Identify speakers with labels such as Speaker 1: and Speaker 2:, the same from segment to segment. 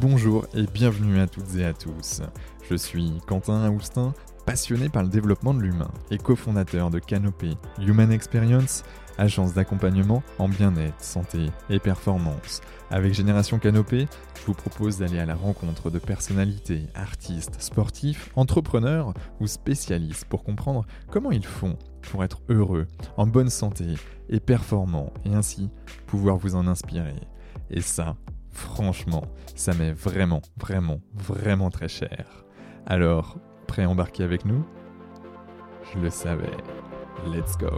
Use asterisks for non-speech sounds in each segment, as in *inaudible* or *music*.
Speaker 1: Bonjour et bienvenue à toutes et à tous. Je suis Quentin Aoustin, passionné par le développement de l'humain et cofondateur de Canopé Human Experience, agence d'accompagnement en bien-être, santé et performance. Avec Génération Canopé, je vous propose d'aller à la rencontre de personnalités, artistes, sportifs, entrepreneurs ou spécialistes pour comprendre comment ils font pour être heureux, en bonne santé et performants et ainsi pouvoir vous en inspirer. Et ça, Franchement, ça m'est vraiment, vraiment, vraiment très cher. Alors, prêt à embarquer avec nous? Je le savais. Let's go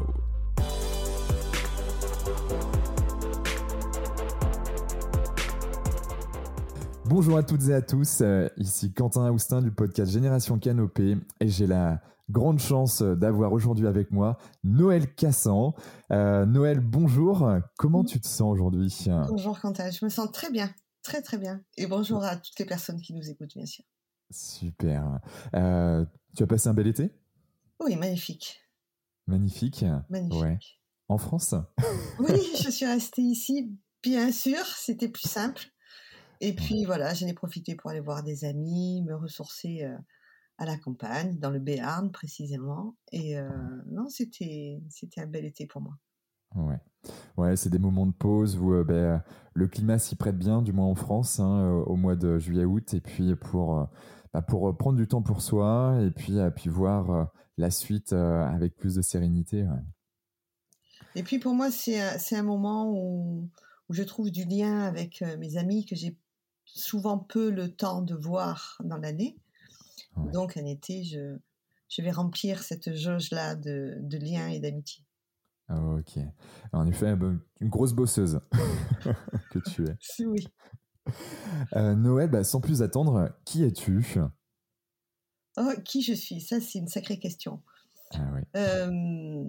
Speaker 1: Bonjour à toutes et à tous, euh, ici Quentin Aoustin du podcast Génération Canopée et j'ai la grande chance d'avoir aujourd'hui avec moi Noël Cassan. Euh, Noël, bonjour. Comment tu te sens aujourd'hui?
Speaker 2: Bonjour Quentin, je me sens très bien, très très bien. Et bonjour à toutes les personnes qui nous écoutent, bien sûr.
Speaker 1: Super. Euh, tu as passé un bel été?
Speaker 2: Oui, magnifique.
Speaker 1: Magnifique.
Speaker 2: Magnifique.
Speaker 1: En France? *laughs*
Speaker 2: Oui, je suis restée ici, bien sûr, c'était plus simple. Et puis voilà, j'en ai profité pour aller voir des amis, me ressourcer. Euh, à la campagne, dans le Béarn précisément. Et euh, non, c'était un bel été pour moi.
Speaker 1: Ouais, ouais c'est des moments de pause où euh, ben, le climat s'y prête bien, du moins en France, hein, au mois de juillet-août, et puis pour, bah, pour prendre du temps pour soi, et puis, puis voir la suite avec plus de sérénité.
Speaker 2: Et puis pour moi, c'est un moment où, où, je trouve du lien avec mes amis que j'ai souvent peu le temps de voir dans l'année. Donc, en été, je, je vais remplir cette jauge-là de, de liens et d'amitié.
Speaker 1: ok. En effet, une grosse bosseuse *laughs* que tu es. *laughs*
Speaker 2: Oui. *laughs*
Speaker 1: Euh, Noël, bah, sans plus attendre, qui es-tu?
Speaker 2: Oh, Qui je suis? Ça, c'est une sacrée question.
Speaker 1: Ah, oui.
Speaker 2: euh,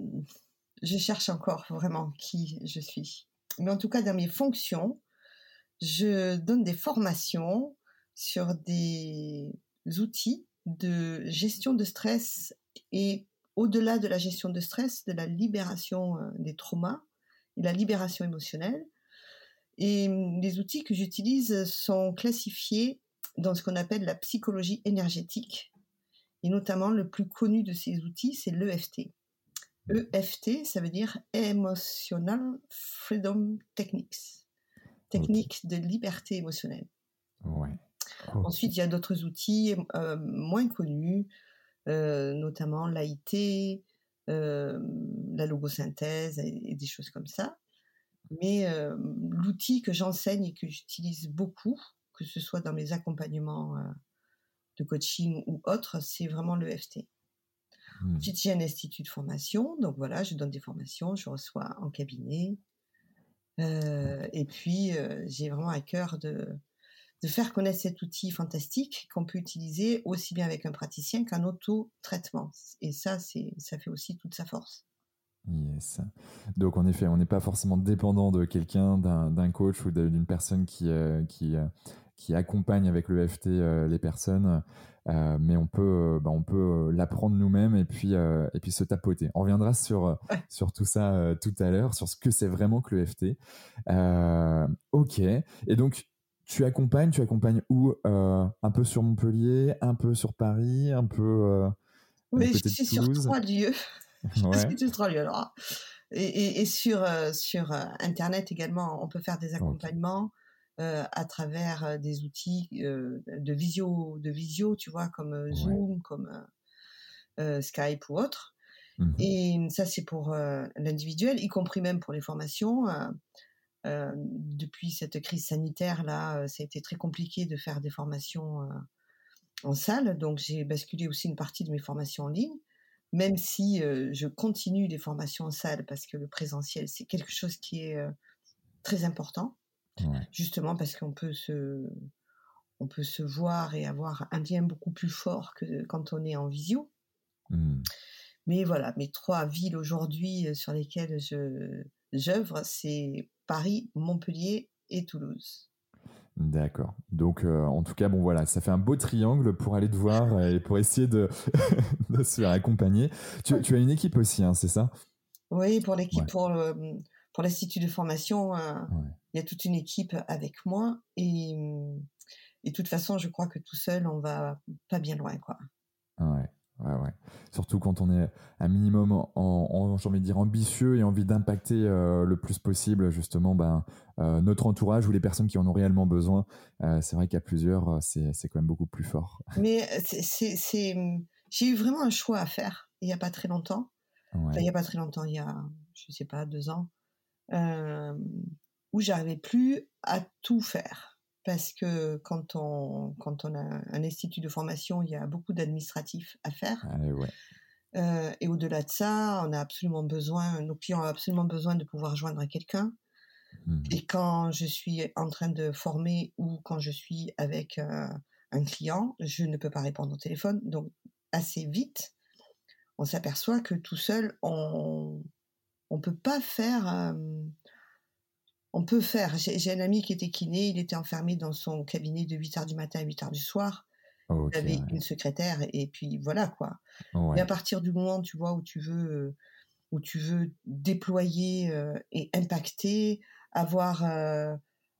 Speaker 2: je cherche encore vraiment qui je suis. Mais en tout cas, dans mes fonctions, je donne des formations sur des outils de gestion de stress et au-delà de la gestion de stress, de la libération euh, des traumas et la libération émotionnelle. Et les outils que j'utilise sont classifiés dans ce qu'on appelle la psychologie énergétique. Et notamment, le plus connu de ces outils, c'est l'EFT. EFT, ça veut dire Emotional Freedom Techniques. Technique de liberté émotionnelle.
Speaker 1: Ouais.
Speaker 2: Ensuite, il y a d'autres outils euh, moins connus, euh, notamment l'AIT, euh, la logosynthèse et, des choses comme ça. Mais l'outil que j'enseigne et que j'utilise beaucoup, que ce soit dans mes accompagnements de coaching ou autres, c'est vraiment l'EFT. Mmh. Ensuite, j'ai un institut de formation, donc voilà, je donne des formations, je reçois en cabinet. et puis, j'ai vraiment à cœur de, de faire connaître cet outil fantastique qu'on peut utiliser aussi bien avec un praticien qu'un auto-traitement. Et ça, c'est, ça fait aussi toute sa force.
Speaker 1: Yes. Donc en effet, on n'est pas forcément dépendant de quelqu'un, d'un, coach ou d'une personne qui, euh, qui, euh, qui accompagne avec le FT euh, les personnes, mais on peut, bah, on peut l'apprendre nous-mêmes et puis, et puis se tapoter. On reviendra sur, *laughs* sur tout ça tout à l'heure, sur ce que c'est vraiment que le FT. ok. Et donc tu accompagnes, tu accompagnes où Un peu sur Montpellier, un peu sur Paris, un peu.
Speaker 2: Oui, je suis sur trois lieux. Je suis sur trois lieux. Alors. Et, et, sur, euh, sur Internet également, on peut faire des accompagnements à travers des outils de, visio, de visio, tu vois, comme Zoom, comme Skype ou autre. Mmh et ça, c'est pour l'individuel, y compris même pour les formations. Euh, depuis cette crise sanitaire là, euh, ça a été très compliqué de faire des formations euh, en salle, donc j'ai basculé aussi une partie de mes formations en ligne, même si je continue les formations en salle parce que le présentiel c'est quelque chose qui est très important, justement parce qu'on peut se on peut se voir et avoir un lien beaucoup plus fort que quand on est en visio. Mmh. Mais voilà, mes trois villes aujourd'hui sur lesquelles je j'œuvre, c'est Paris, Montpellier et Toulouse.
Speaker 1: D'accord. Donc, euh, en tout cas, bon, voilà, ça fait un beau triangle pour aller te voir *laughs* et pour essayer de, *laughs* se faire accompagner. Tu, as une équipe aussi, hein, c'est ça?
Speaker 2: Oui, pour l'équipe, pour, pour l'institut de formation, il y a toute une équipe avec moi et, et de toute façon, je crois que tout seul, on va pas bien loin, quoi.
Speaker 1: Ouais. Ouais, ouais. Surtout quand on est un minimum, en, j'ai envie de dire, ambitieux et envie d'impacter euh, le plus possible justement ben, euh, notre entourage ou les personnes qui en ont réellement besoin. Euh, c'est vrai qu'à plusieurs, c'est, c'est quand même beaucoup plus fort. *laughs*
Speaker 2: Mais c'est, c'est, j'ai eu vraiment un choix à faire il n'y a pas très longtemps. il n'y a pas très longtemps, il y a, je sais pas, deux ans, où j'arrivais plus à tout faire parce que quand on, quand on a un institut de formation, il y a beaucoup d'administratifs à faire.
Speaker 1: Ah, ouais.
Speaker 2: euh, et au-delà de ça, on a absolument besoin, nos clients ont absolument besoin de pouvoir joindre quelqu'un. Mmh. Et quand je suis en train de former ou quand je suis avec euh, un client, je ne peux pas répondre au téléphone. Donc, assez vite, on s'aperçoit que tout seul, on ne peut pas faire euh, on peut faire. J'ai un ami qui était kiné, il était enfermé dans son cabinet de 8h du matin à 8h du soir. il avait une secrétaire et puis voilà quoi. Mais à partir du moment, tu vois, où tu veux, où tu veux déployer euh, et impacter, avoir, euh,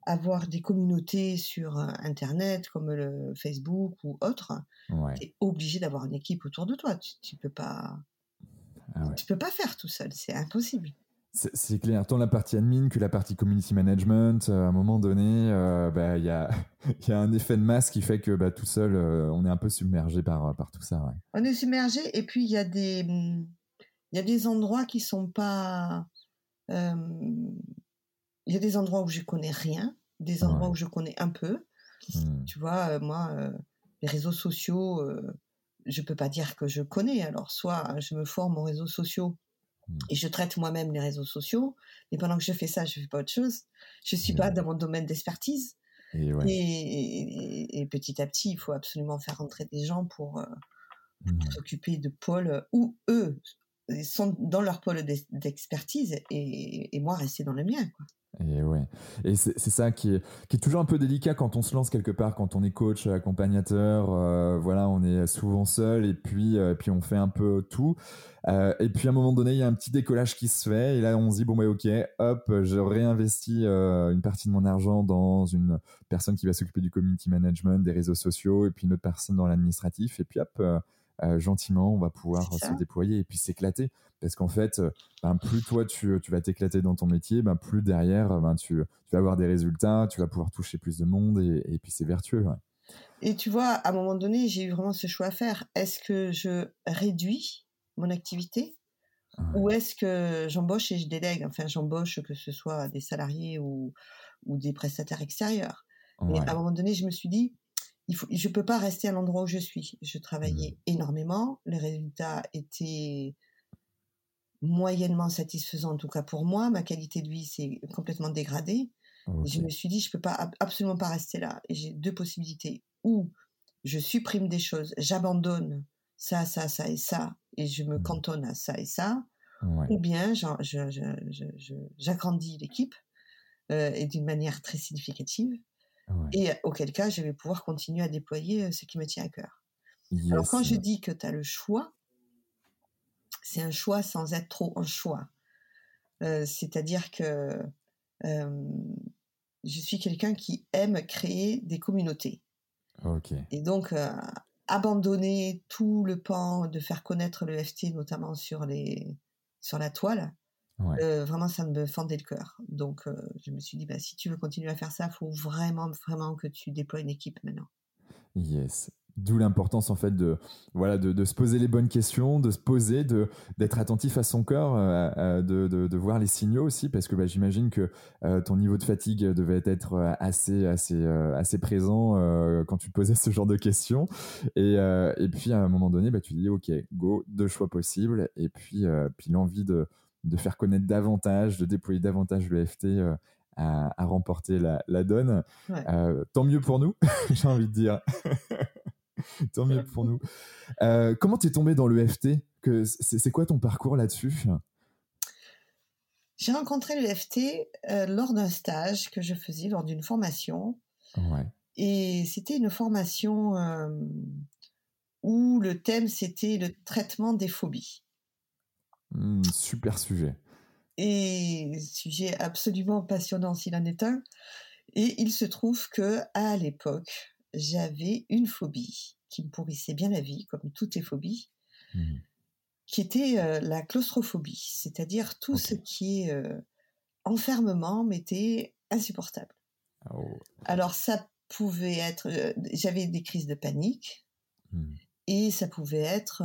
Speaker 2: avoir des communautés sur euh, Internet comme le Facebook ou autre, tu es obligé d'avoir une équipe autour de toi. Tu, ne peux pas, ah tu peux pas faire tout seul, c'est impossible.
Speaker 1: C'est clair, tant la partie admin que la partie community management, euh, à un moment donné, euh, bah, il y, a, *laughs* y, a, un effet de masse qui fait que bah, tout seul, euh, on est un peu submergé par, par tout ça.
Speaker 2: On est submergé et puis il y, a des, y a des endroits qui sont pas... Il y a des endroits où je connais rien, des endroits où je connais un peu. Mmh. Tu vois, moi, les réseaux sociaux, je peux pas dire que je connais. Alors, soit je me forme aux réseaux sociaux. Et je traite moi-même les réseaux sociaux, mais pendant que je fais ça, je fais pas autre chose. Je suis pas dans mon domaine d'expertise. Et, petit à petit, il faut absolument faire rentrer des gens pour, euh, mmh. s'occuper de pôles où eux sont dans leur pôle d'expertise et, et, moi rester dans le mien. Quoi.
Speaker 1: Et ouais. Et c'est ça qui est, qui est toujours un peu délicat quand on se lance quelque part, quand on est coach, accompagnateur, euh, voilà, on est souvent seul et puis, euh, puis on fait un peu tout. Euh, et puis à un moment donné, il y a un petit décollage qui se fait et là on se dit bon bah ok, hop, je réinvestis une partie de mon argent dans une personne qui va s'occuper du community management, des réseaux sociaux et puis une autre personne dans l'administratif et puis hop euh, gentiment, on va pouvoir se déployer et puis s'éclater. Parce qu'en fait, euh, ben, plus toi, tu, vas t'éclater dans ton métier, ben, plus derrière, ben, tu, vas avoir des résultats, tu vas pouvoir toucher plus de monde et, puis c'est vertueux.
Speaker 2: Et tu vois, à un moment donné, j'ai eu vraiment ce choix à faire. Est-ce que je réduis mon activité ou est-ce que j'embauche et je délègue? Enfin, j'embauche que ce soit des salariés ou, des prestataires extérieurs. Mais à un moment donné, je me suis dit, il faut, je peux pas rester à l'endroit où je suis. Je travaillais mmh. énormément, les résultats étaient moyennement satisfaisants, en tout cas pour moi. Ma qualité de vie s'est complètement dégradée. Je me suis dit, je peux pas absolument pas rester là. J'ai deux possibilités. Ou je supprime des choses, j'abandonne ça, ça, ça et ça, et je me mmh. cantonne à ça et ça. Ou bien j'agrandis l'équipe euh, et d'une manière très significative. Et auquel cas, je vais pouvoir continuer à déployer ce qui me tient à cœur. Alors quand je dis que tu as le choix, c'est un choix sans être trop un choix. C'est-à-dire que je suis quelqu'un qui aime créer des communautés. Et donc, abandonner tout le pan de faire connaître le FT, notamment sur, les, sur la toile, euh, vraiment, ça me fendait le cœur. Donc, euh, je me suis dit, bah, si tu veux continuer à faire ça, il faut vraiment, vraiment que tu déploies une équipe maintenant.
Speaker 1: Yes. D'où l'importance en fait de voilà de, se poser les bonnes questions, de se poser, de d'être attentif à son cœur, euh, de, de, voir les signaux aussi parce que bah, j'imagine que ton niveau de fatigue devait être assez assez assez présent quand tu posais ce genre de questions et, et puis à un moment donné bah, tu dis ok go deux choix possibles et puis puis l'envie de de faire connaître davantage, de déployer davantage le FT euh, à, remporter la, donne. Euh, tant mieux pour nous, *laughs* j'ai envie de dire. *laughs* tant mieux pour nous. Euh, comment tu es tombé dans le FT C'est quoi ton parcours là-dessus?
Speaker 2: J'ai rencontré le FT lors d'un stage que je faisais lors d'une formation. Et c'était une formation où le thème c'était le traitement des phobies.
Speaker 1: Hmm, super sujet.
Speaker 2: Et sujet absolument passionnant s'il en est un. Et il se trouve que à l'époque, j'avais une phobie qui me pourrissait bien la vie, comme toutes les phobies, mmh. qui était euh, la claustrophobie, c'est-à-dire tout ce qui est euh, enfermement m'était insupportable. Oh. Alors ça pouvait être, euh, j'avais des crises de panique, mmh. et ça pouvait être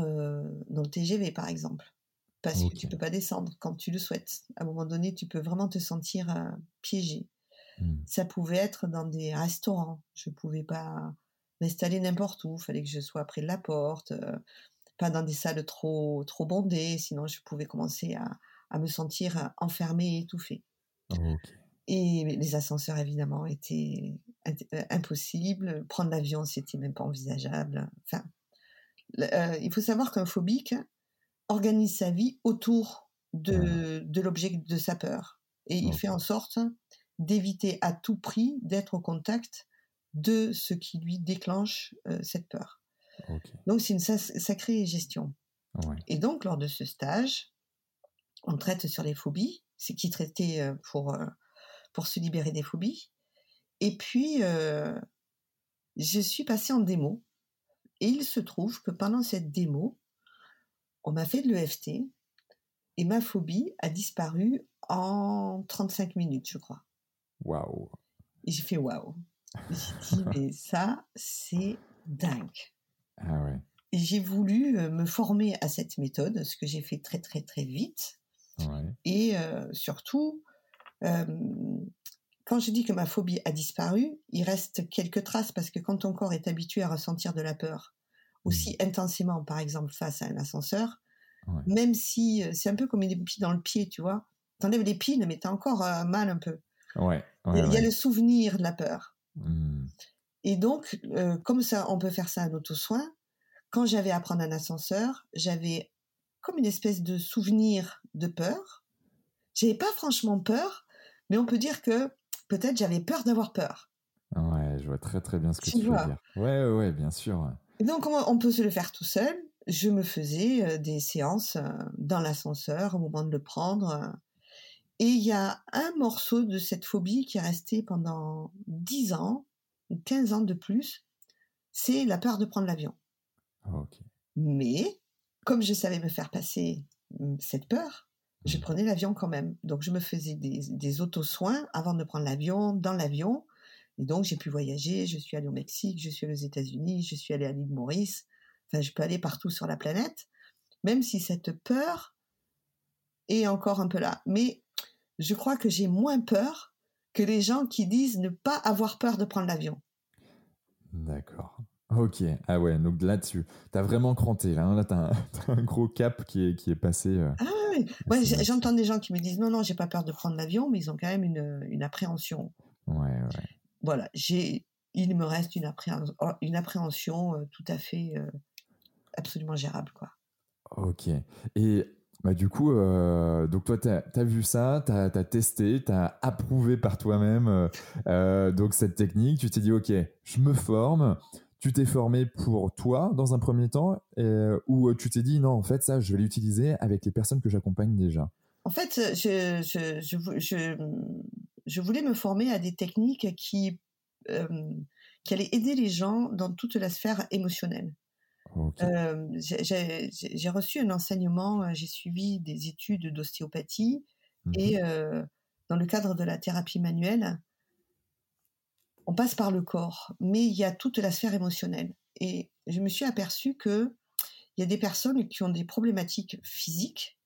Speaker 2: dans le TGV par exemple parce que tu peux pas descendre quand tu le souhaites. À un moment donné, tu peux vraiment te sentir piégé. Mmh. Ça pouvait être dans des restaurants. Je pouvais pas m'installer n'importe où. Il fallait que je sois près de la porte, euh, pas dans des salles trop trop bondées, sinon je pouvais commencer à, à me sentir enfermée et étouffée. Et les ascenseurs évidemment étaient euh, impossibles. Prendre l'avion, c'était même pas envisageable. Enfin, euh, il faut savoir qu'un phobique organise sa vie autour de, de l'objet de sa peur. Et il fait en sorte d'éviter à tout prix d'être au contact de ce qui lui déclenche euh, cette peur. Donc c'est une sacrée gestion. Et donc lors de ce stage, on traite sur les phobies, c'est qui traitait euh, pour, euh, pour se libérer des phobies. Et puis, je suis passée en démo. Et il se trouve que pendant cette démo, on m'a fait de l'EFT et ma phobie a disparu en 35 minutes, je crois.
Speaker 1: Waouh.
Speaker 2: Et j'ai fait waouh. J'ai dit, *laughs* mais ça, c'est dingue.
Speaker 1: Ah ouais.
Speaker 2: Et j'ai voulu euh, me former à cette méthode, ce que j'ai fait très, très, très vite. Ouais. Et euh, surtout, euh, quand je dis que ma phobie a disparu, il reste quelques traces parce que quand ton corps est habitué à ressentir de la peur aussi mmh. intensément, par exemple, face à un ascenseur, même si c'est un peu comme une épine dans le pied, tu vois, t'enlèves l'épine, mais t'as encore mal un peu.
Speaker 1: Ouais,
Speaker 2: il y a le souvenir de la peur. Mmh. Et donc, euh, comme ça, on peut faire ça en auto-soin. Quand j'avais à prendre un ascenseur, j'avais comme une espèce de souvenir de peur. J'avais pas franchement peur, mais on peut dire que peut-être j'avais peur d'avoir peur.
Speaker 1: Ouais, je vois très très bien ce que tu, veux dire. Ouais, ouais, bien sûr.
Speaker 2: Donc, on peut se le faire tout seul. Je me faisais euh, des séances euh, dans l'ascenseur au moment de le prendre et il y a un morceau de cette phobie qui est resté pendant 10 ans, ou 15 ans de plus, c'est la peur de prendre l'avion.
Speaker 1: Ah,
Speaker 2: Mais, comme je savais me faire passer hum, cette peur, je mmh. prenais l'avion quand même. Donc je me faisais des, des auto-soins avant de prendre l'avion, dans l'avion. Et donc j'ai pu voyager, je suis allée au Mexique, je suis allée aux États-Unis, je suis allée à l'île Maurice. Enfin, je peux aller partout sur la planète, même si cette peur est encore un peu là. Mais je crois que j'ai moins peur que les gens qui disent ne pas avoir peur de prendre l'avion.
Speaker 1: D'accord. Ok, ah ouais, donc là-dessus, t'as vraiment cranté, là, hein. là *laughs* t'as un, gros cap qui est, qui est passé. Euh,
Speaker 2: ah oui, ouais, j'entends des gens qui me disent non, non, j'ai pas peur de prendre l'avion, mais ils ont quand même une, une appréhension.
Speaker 1: Ouais, ouais.
Speaker 2: Voilà, j'ai, il me reste une appréhension, oh, une appréhension euh, tout à fait euh, absolument gérable, quoi.
Speaker 1: Ok. Et bah, du coup, euh, donc toi, tu as, vu ça, tu as, testé, tu as approuvé par toi-même euh, donc cette technique. Tu t'es dit, OK, je me forme. Tu t'es formé pour toi dans un premier temps ou tu t'es dit, non, en fait, ça, je vais l'utiliser avec les personnes que j'accompagne déjà?
Speaker 2: En fait, je, je, je, je, voulais me former à des techniques qui, qui allaient aider les gens dans toute la sphère émotionnelle. Euh, j'ai reçu un enseignement, euh, j'ai suivi des études d'ostéopathie et mmh euh, dans le cadre de la thérapie manuelle, on passe par le corps, mais il y a toute la sphère émotionnelle. Et je me suis aperçu que il y a des personnes qui ont des problématiques physiques,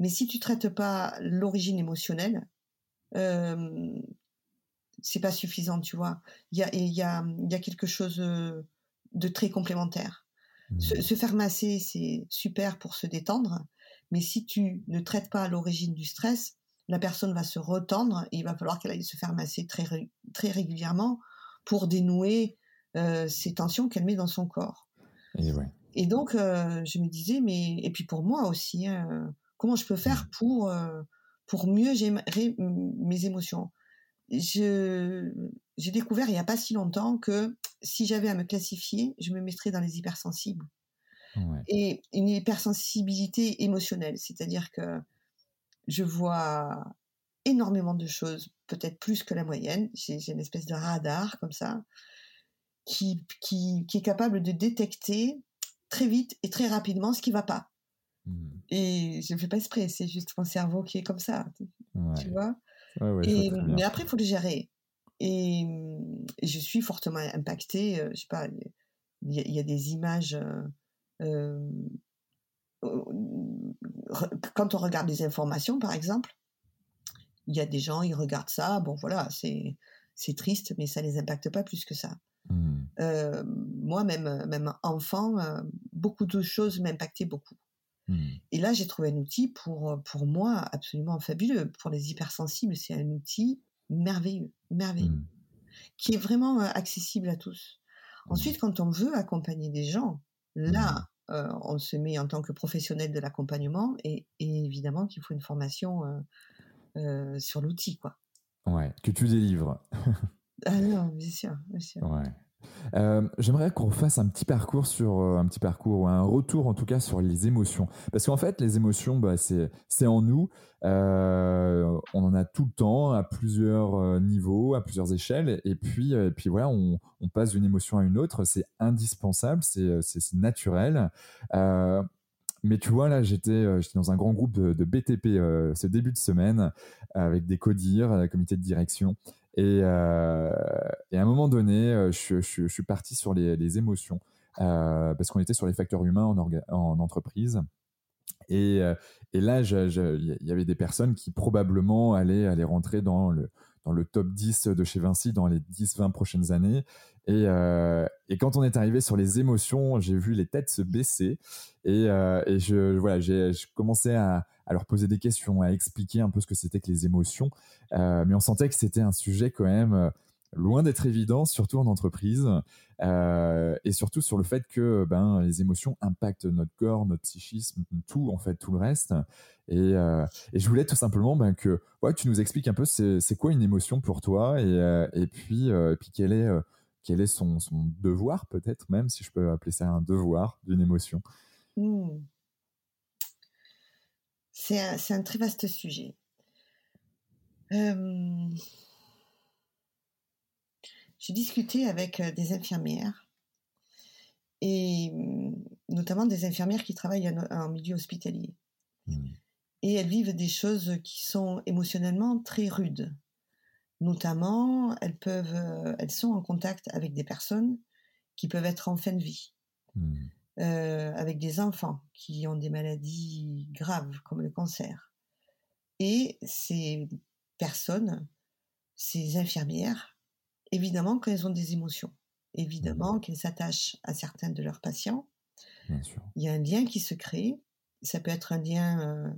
Speaker 2: mais si tu traites pas l'origine émotionnelle, euh, c'est pas suffisant, tu vois. Il y a, il y a, il y a quelque chose de très complémentaire. Se, faire masser, c'est super pour se détendre, mais si tu ne traites pas l'origine du stress, la personne va se retendre et il va falloir qu'elle aille se faire masser très, très régulièrement pour dénouer euh, ces tensions qu'elle met dans son corps. Et, donc, euh, je me disais, mais et puis pour moi aussi, hein, comment je peux faire pour euh, pour mieux gérer mes émotions je j'ai découvert il n'y a pas si longtemps que si j'avais à me classifier, je me mettrais dans les hypersensibles. Et une hypersensibilité émotionnelle, c'est-à-dire que je vois énormément de choses, peut-être plus que la moyenne. J'ai une espèce de radar comme ça, qui, qui, qui, est capable de détecter très vite et très rapidement ce qui va pas. Mmh. Et je ne fais pas exprès, c'est juste mon cerveau qui est comme ça, tu vois? mais après, il faut le gérer. Et, je suis fortement impactée. Euh, je sais pas, il y, a des images. Euh, euh, quand on regarde des informations, par exemple, il y a des gens, ils regardent ça. Bon, voilà, c'est c'est triste, mais ça les impacte pas plus que ça. Mmh. moi, même, même enfant, beaucoup de choses m'impactaient beaucoup. Mmh. Et là, j'ai trouvé un outil pour, pour moi absolument fabuleux. Pour les hypersensibles, c'est un outil merveilleux, merveilleux, mmh. qui est vraiment accessible à tous. Ensuite, quand on veut accompagner des gens, là, on se met en tant que professionnel de l'accompagnement et, évidemment qu'il faut une formation sur l'outil, quoi.
Speaker 1: Ouais, que tu délivres.
Speaker 2: ah non, bien sûr, bien sûr.
Speaker 1: Ouais. Euh, j'aimerais qu'on fasse un petit parcours sur euh, un petit parcours ou un retour en tout cas sur les émotions, parce qu'en fait les émotions, bah, c'est en nous. Euh, on en a tout le temps, à plusieurs niveaux, à plusieurs échelles, et puis et puis voilà, on, passe d'une émotion à une autre. C'est indispensable, c'est naturel. Mais tu vois, là, j'étais dans un grand groupe de, BTP ce début de semaine avec des CODIR, comité de direction. Et, euh, et, à un moment donné, euh, je, suis parti sur les, émotions euh, parce qu'on était sur les facteurs humains en, en entreprise. Et, là, il y avait des personnes qui probablement allaient, rentrer dans le, top 10 de chez Vinci dans les 10-20 prochaines années. Et, quand on est arrivé sur les émotions, j'ai vu les têtes se baisser et, et je voilà, j'ai commencé à, à, leur poser des questions, à expliquer un peu ce que c'était que les émotions. Euh, mais on sentait que c'était un sujet quand même euh, loin d'être évident, surtout en entreprise, euh, et surtout sur le fait que ben les émotions impactent notre corps, notre psychisme, tout en fait, tout le reste. Et, je voulais tout simplement ben, que tu nous expliques un peu c'est quoi une émotion pour toi, et, puis puis quel est quel est son, son devoir peut-être même si je peux appeler ça un devoir d'une émotion. Mmh.
Speaker 2: C'est un, un, très vaste sujet. Euh, j'ai discuté avec des infirmières et mm, notamment des infirmières qui travaillent en, milieu hospitalier. Mmh. Et elles vivent des choses qui sont émotionnellement très rudes. Notamment, elles peuvent, elles sont en contact avec des personnes qui peuvent être en fin de vie, mmh. Euh, avec des enfants qui ont des maladies graves comme le cancer. Et ces personnes, ces infirmières, évidemment qu'elles ont des émotions, évidemment mmh. qu'elles s'attachent à certains de leurs patients. Il y a un lien qui se crée, ça peut être un lien euh,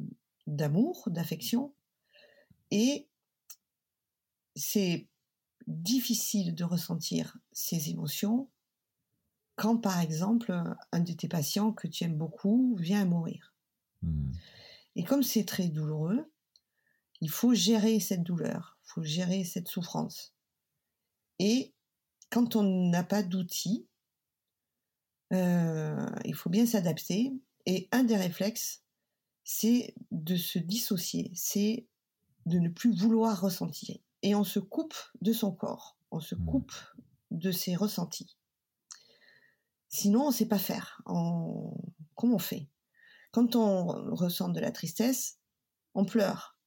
Speaker 2: d'amour, d'affection, et c'est difficile de ressentir ces émotions quand, par exemple, un de tes patients que tu aimes beaucoup vient à mourir. Mmh. Et comme c'est très douloureux, il faut gérer cette douleur, il faut gérer cette souffrance. Et quand on n'a pas d'outils, euh, il faut bien s'adapter. Et un des réflexes, c'est de se dissocier, c'est de ne plus vouloir ressentir. Et on se coupe de son corps, on se mmh. coupe de ses ressentis. Sinon, on ne sait pas faire. Comment on fait? Quand on ressent de la tristesse, on pleure.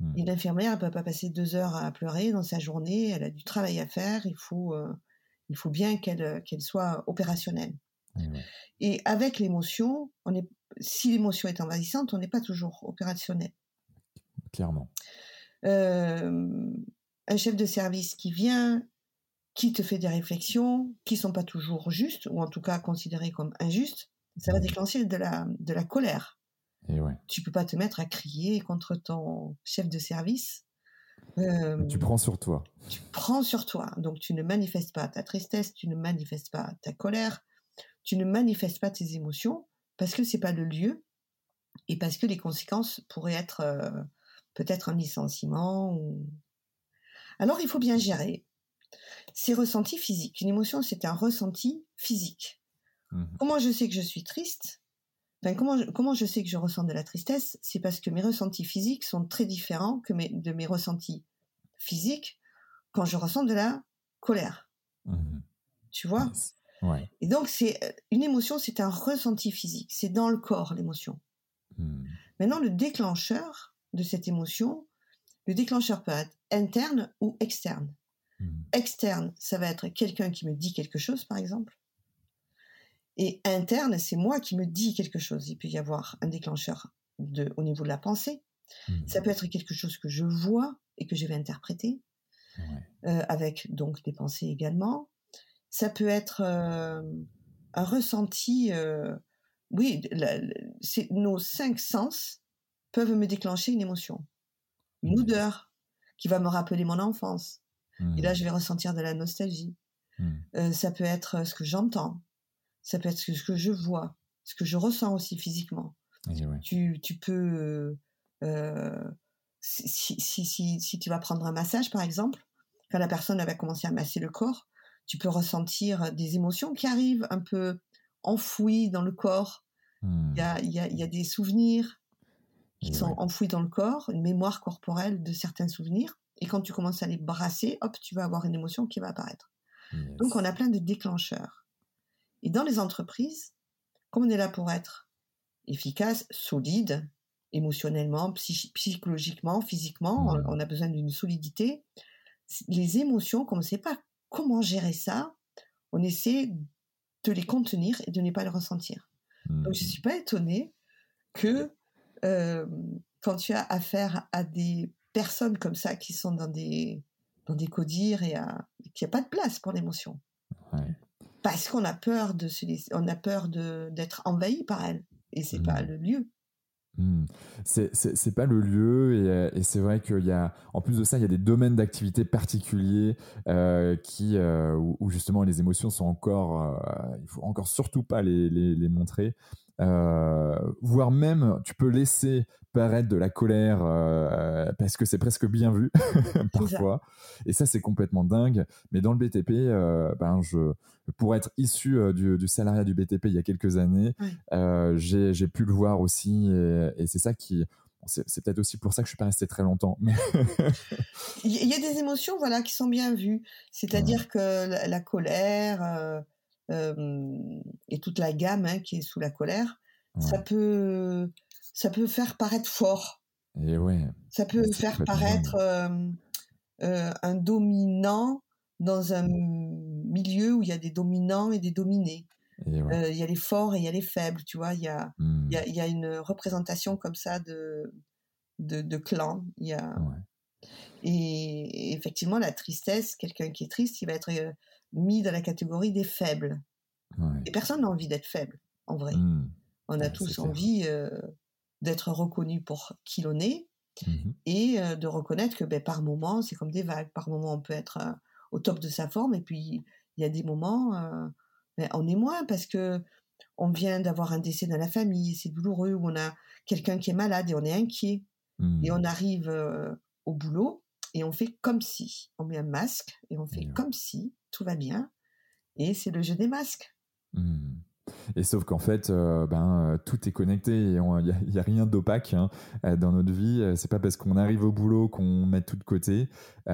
Speaker 2: Mmh. Une infirmière, ne peut pas passer deux heures à pleurer dans sa journée. Elle a du travail à faire. Il faut, euh, il faut bien qu'elle qu'elle soit opérationnelle. Et avec l'émotion, on est, si l'émotion est envahissante, on n'est pas toujours opérationnel.
Speaker 1: Clairement.
Speaker 2: Euh, un chef de service qui vient, qui te fait des réflexions qui sont pas toujours justes, ou en tout cas considérées comme injustes, ça va déclencher de la, de la colère. Et ouais. Tu peux pas te mettre à crier contre ton chef de service.
Speaker 1: Euh, tu prends sur toi.
Speaker 2: Tu prends sur toi. Donc tu ne manifestes pas ta tristesse, tu ne manifestes pas ta colère, tu ne manifestes pas tes émotions parce que c'est pas le lieu et parce que les conséquences pourraient être euh, peut-être un licenciement. Ou... Alors il faut bien gérer ces ressentis physiques. Une émotion, c'est un ressenti physique. Mmh Comment je sais que je suis triste? Comment, je, comment je sais que je ressens de la tristesse? C'est parce que mes ressentis physiques sont très différents que mes, de mes ressentis physiques quand je ressens de la colère. Mmh tu vois? Et donc, c'est euh, une émotion, c'est un ressenti physique. C'est dans le corps, l'émotion. Mmh. Maintenant, le déclencheur de cette émotion, le déclencheur peut être interne ou externe. Mmh. Externe, ça va être quelqu'un qui me dit quelque chose, par exemple. Et interne, c'est moi qui me dis quelque chose. Il peut y avoir un déclencheur de, au niveau de la pensée. Mmh. Ça peut être quelque chose que je vois et que je vais interpréter, euh, avec donc des pensées également. Ça peut être euh, un ressenti. Euh, oui, nos cinq sens peuvent me déclencher une émotion, une odeur qui va me rappeler mon enfance. Et là, mmh. je vais ressentir de la nostalgie. ça peut être ce que j'entends ça peut être ce que je vois, ce que je ressens aussi physiquement. Tu, tu, peux, euh, si, si, si, si, tu vas prendre un massage par exemple, quand la personne va commencer à masser le corps, tu peux ressentir des émotions qui arrivent un peu enfouies dans le corps. Il y, a, y, a, y, a, des souvenirs qui sont enfouis dans le corps, une mémoire corporelle de certains souvenirs. Et quand tu commences à les brasser, hop, tu vas avoir une émotion qui va apparaître. Donc on a plein de déclencheurs. Et dans les entreprises, comme on est là pour être efficace, solide, émotionnellement, psychologiquement, physiquement, on a besoin d'une solidité. Les émotions, comme on ne sait pas comment gérer ça, on essaie de les contenir et de ne pas les ressentir. Donc je ne mmh. suis pas étonnée que euh, quand tu as affaire à des personnes comme ça qui sont dans des, dans des codires et qu'il n'y a pas de place pour l'émotion parce qu'on a peur de se on a peur de d'être envahi par elle et c'est pas mmh. le lieu.
Speaker 1: Mmh. C'est pas le lieu et, euh, et c'est vrai qu'il y a en plus de ça il y a des domaines d'activité particuliers euh, qui euh, où, justement les émotions sont encore euh, il faut encore surtout pas les, les, les montrer euh, voire même tu peux laisser paraître de la colère euh, parce que c'est presque bien vu *laughs* parfois et ça c'est complètement dingue mais dans le BTP euh, ben je pour être issu du, du, salariat du BTP il y a quelques années j'ai pu le voir aussi et, c'est ça qui c'est peut-être aussi pour ça que je suis pas resté très longtemps. *laughs*
Speaker 2: il y a des émotions, voilà, qui sont bien vues. C'est-à-dire que la, colère, et toute la gamme hein, qui est sous la colère, ça peut ça peut faire paraître fort.
Speaker 1: Et ouais.
Speaker 2: Ça peut faire paraître un dominant dans un milieu où il y a des dominants et des dominés. Il y a les forts et il y a les faibles, tu vois. Il y a, mmh. y, a, y a, une représentation comme ça de, de, de clan. Il y a... Et effectivement, la tristesse, quelqu'un qui est triste, il va être mis dans la catégorie des faibles. Et personne n'a envie d'être faible, en vrai. Mmh. On a tous envie euh, d'être reconnu pour qui l'on est mmh et euh, de reconnaître que ben, par moment, c'est comme des vagues. Par moment, on peut être euh, au top de sa forme et puis il y a des moments, ben, on est moins parce que on vient d'avoir un décès dans la famille, c'est douloureux, ou on a quelqu'un qui est malade et on est inquiet. Et mmh. on arrive au boulot et on fait comme si. On met un masque et on fait comme si tout va bien. Et c'est le jeu des masques.
Speaker 1: Mmh. Et sauf qu'en fait, euh, ben, euh, tout est connecté et il n'y a, rien d'opaque hein, euh, dans notre vie. C'est pas parce qu'on arrive au boulot qu'on met tout de côté. on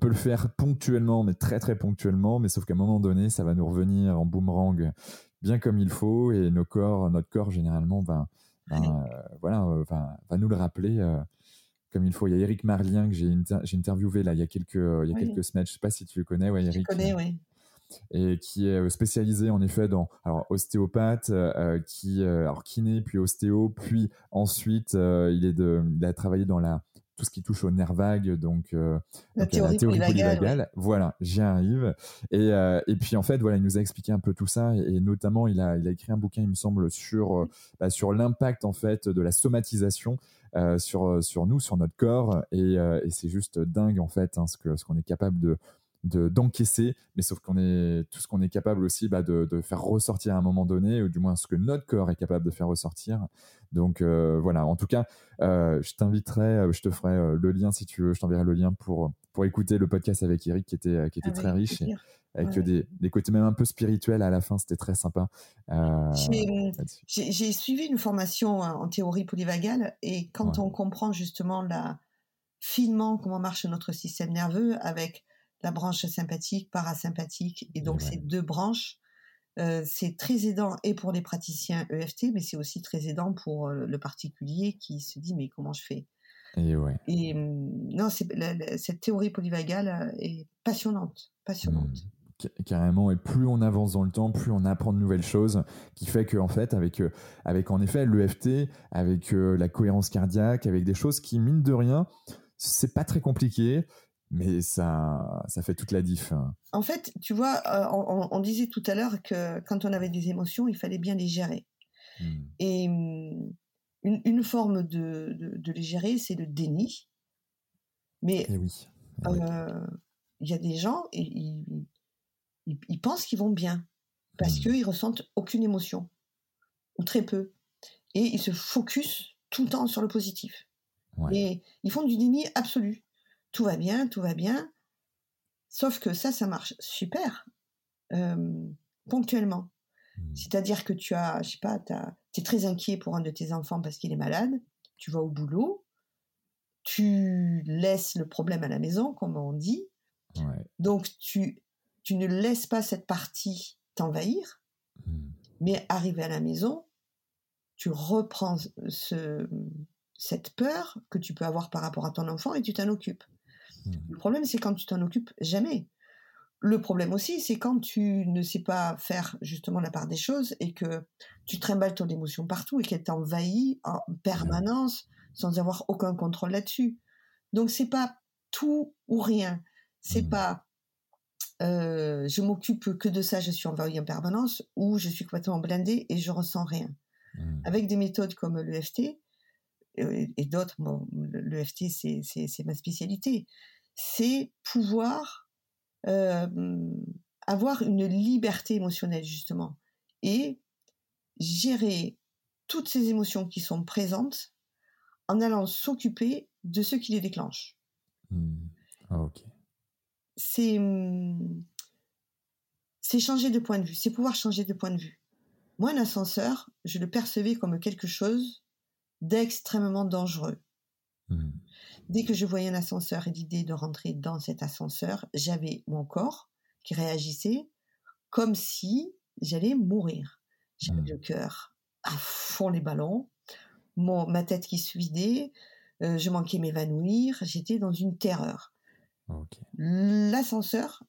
Speaker 1: peut le faire ponctuellement, mais très très ponctuellement, mais sauf qu'à un moment donné, ça va nous revenir en boomerang bien comme il faut et nos corps, notre corps généralement, ben, ben voilà, va nous le rappeler comme il faut. Il y a Eric Marlien que j'ai interviewé là il y a quelques, il y a quelques semaines. Je sais pas si tu le connais, ouais, Eric.
Speaker 2: Je connais, oui
Speaker 1: et qui est euh, spécialisé en effet dans alors ostéopathe euh, euh, qui alors kiné puis ostéo puis ensuite il est de il a travaillé dans la tout ce qui touche au nerf vague, donc,
Speaker 2: la, théorie polylagale.
Speaker 1: Voilà, j'y arrive. Et, et puis en fait, voilà, il nous a expliqué un peu tout ça, et, notamment il a, il a écrit un bouquin, il me semble, sur bah, sur l'impact en fait de la somatisation sur sur nous, sur notre corps, et, et c'est juste dingue en fait hein, ce que ce qu'on est capable de d'encaisser, mais sauf qu'on est tout ce qu'on est capable aussi bah, de, de, faire ressortir à un moment donné, ou du moins ce que notre corps est capable de faire ressortir. Donc euh, voilà, en tout cas, euh, je t'inviterai, euh, je te ferai le lien si tu veux, je t'enverrai le lien pour pour écouter le podcast avec Eric qui était, qui était très riche. avec des, des, côtés même un peu spirituels à la fin, c'était très sympa.
Speaker 2: J'ai suivi une formation en théorie polyvagale et quand on comprend justement la, finement comment marche notre système nerveux avec la branche sympathique, parasympathique et donc ces deux branches, euh, c'est très aidant et pour les praticiens EFT, mais c'est aussi très aidant pour euh, le particulier qui se dit mais comment je fais?
Speaker 1: Et ouais.
Speaker 2: Et hum, non, cette théorie polyvagale euh, est passionnante, passionnante.
Speaker 1: Mmh. carrément et plus on avance dans le temps plus on apprend de nouvelles choses qui fait que en fait avec avec en effet l'EFT avec la cohérence cardiaque avec des choses qui mine de rien c'est pas très compliqué mais ça, ça fait toute la diff. Hein.
Speaker 2: En fait, tu vois, euh, on, disait tout à l'heure que quand on avait des émotions, il fallait bien les gérer. Mmh. Et mmh, une, forme de, de, les gérer, c'est le déni. Mais
Speaker 1: eh oui.
Speaker 2: Eh euh, il y a des gens, ils, ils, pensent qu'ils vont bien parce mmh. qu'ils ressentent aucune émotion ou très peu. Et ils se focus tout le temps sur le positif. Et ils font du déni absolu tout va bien, tout va bien. Sauf que ça, ça marche super ponctuellement. Mmh. C'est-à-dire que tu as, je sais pas, tu es très inquiet pour un de tes enfants parce qu'il est malade, tu vas au boulot, tu laisses le problème à la maison, comme on dit. Donc tu, tu ne laisses pas cette partie t'envahir, mmh. mais arrivé à la maison, tu reprends ce, cette peur que tu peux avoir par rapport à ton enfant et tu t'en occupes. Mmh. Le problème, c'est quand tu t'en occupes jamais. Le problème aussi, c'est quand tu ne sais pas faire justement la part des choses et que tu trimbales ton émotion partout et qu'elle t'envahit en permanence sans avoir aucun contrôle là-dessus. Donc c'est pas tout ou rien. C'est mmh. pas euh, je m'occupe que de ça, je suis envahi en permanence ou je suis complètement blindé et je ressens rien. Mmh. Avec des méthodes comme l'EFT, et, d'autres, bon, l'EFT, c'est ma spécialité, c'est pouvoir avoir une liberté émotionnelle, justement, et gérer toutes ces émotions qui sont présentes en allant s'occuper de ceux qui les déclenchent.
Speaker 1: Mmh. Ah,
Speaker 2: c'est c'est changer de point de vue, c'est pouvoir changer de point de vue. Moi, l'ascenseur, je le percevais comme quelque chose d'extrêmement dangereux. Mmh. Dès que je voyais un ascenseur et l'idée de rentrer dans cet ascenseur, j'avais mon corps qui réagissait comme si j'allais mourir. J'avais mmh. le cœur à fond les ballons, mon, ma tête qui se vidait, euh, je manquais m'évanouir, j'étais dans une terreur. L'ascenseur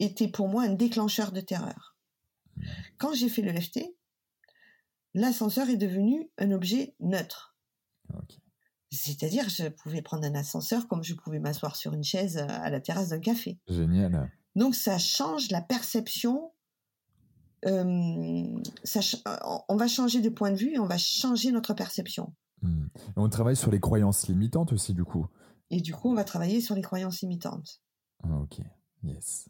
Speaker 2: était pour moi un déclencheur de terreur. Mmh. Quand j'ai fait le FT, l'ascenseur est devenu un objet neutre. C'est-à-dire, je pouvais prendre un ascenseur comme je pouvais m'asseoir sur une chaise euh, à la terrasse d'un café.
Speaker 1: Génial.
Speaker 2: Donc, ça change la perception. Euh, on va changer de point de vue et on va changer notre perception.
Speaker 1: Hmm. On travaille sur les croyances limitantes aussi, du coup.
Speaker 2: Et du coup, on va travailler sur les croyances limitantes.
Speaker 1: Ah, ok, yes.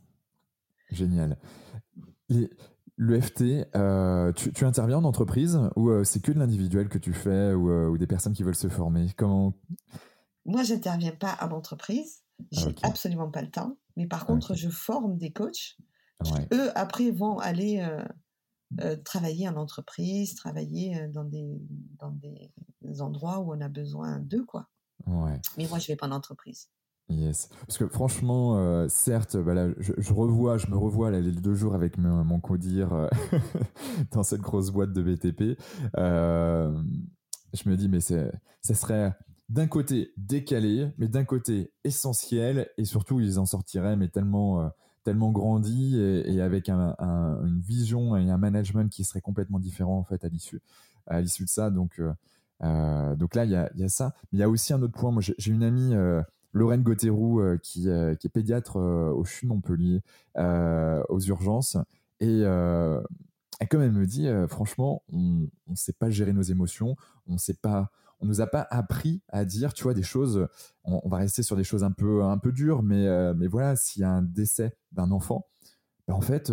Speaker 1: Génial. Et L'EFT, euh, tu, interviens en entreprise ou euh, c'est que de l'individuel que tu fais ou, euh, des personnes qui veulent se former? Comment?
Speaker 2: Moi, j'interviens pas en entreprise. J'ai ah, absolument pas le temps. Mais par contre, je forme des coachs qui, eux, après, vont aller travailler en entreprise, travailler dans des, dans des endroits où on a besoin d'eux, quoi. Mais moi, je vais pas en entreprise.
Speaker 1: Yes. Parce que franchement, euh, certes, bah je, revois, je me revois les deux jours avec mon, mon codir euh, *laughs* dans cette grosse boîte de BTP. Euh, je me dis, mais ça serait d'un côté décalé, mais d'un côté essentiel, et surtout ils en sortiraient, mais tellement, tellement grandi et, avec une vision et un management qui serait complètement différent en fait à l'issue, à l'issue de ça. Donc, donc là, il y a, y a, ça. Mais il y a aussi un autre point. Moi, j'ai une amie Lorraine Gauthierou, euh, qui, euh, qui, est pédiatre euh, au CHU Montpellier, aux urgences. Et comme elle me dit, franchement, on ne sait pas gérer nos émotions, on sait pas on nous a pas appris à dire, tu vois, des choses. On, va rester sur des choses un peu, un peu dures, mais, mais voilà, s'il y a un décès d'un enfant, ben en fait,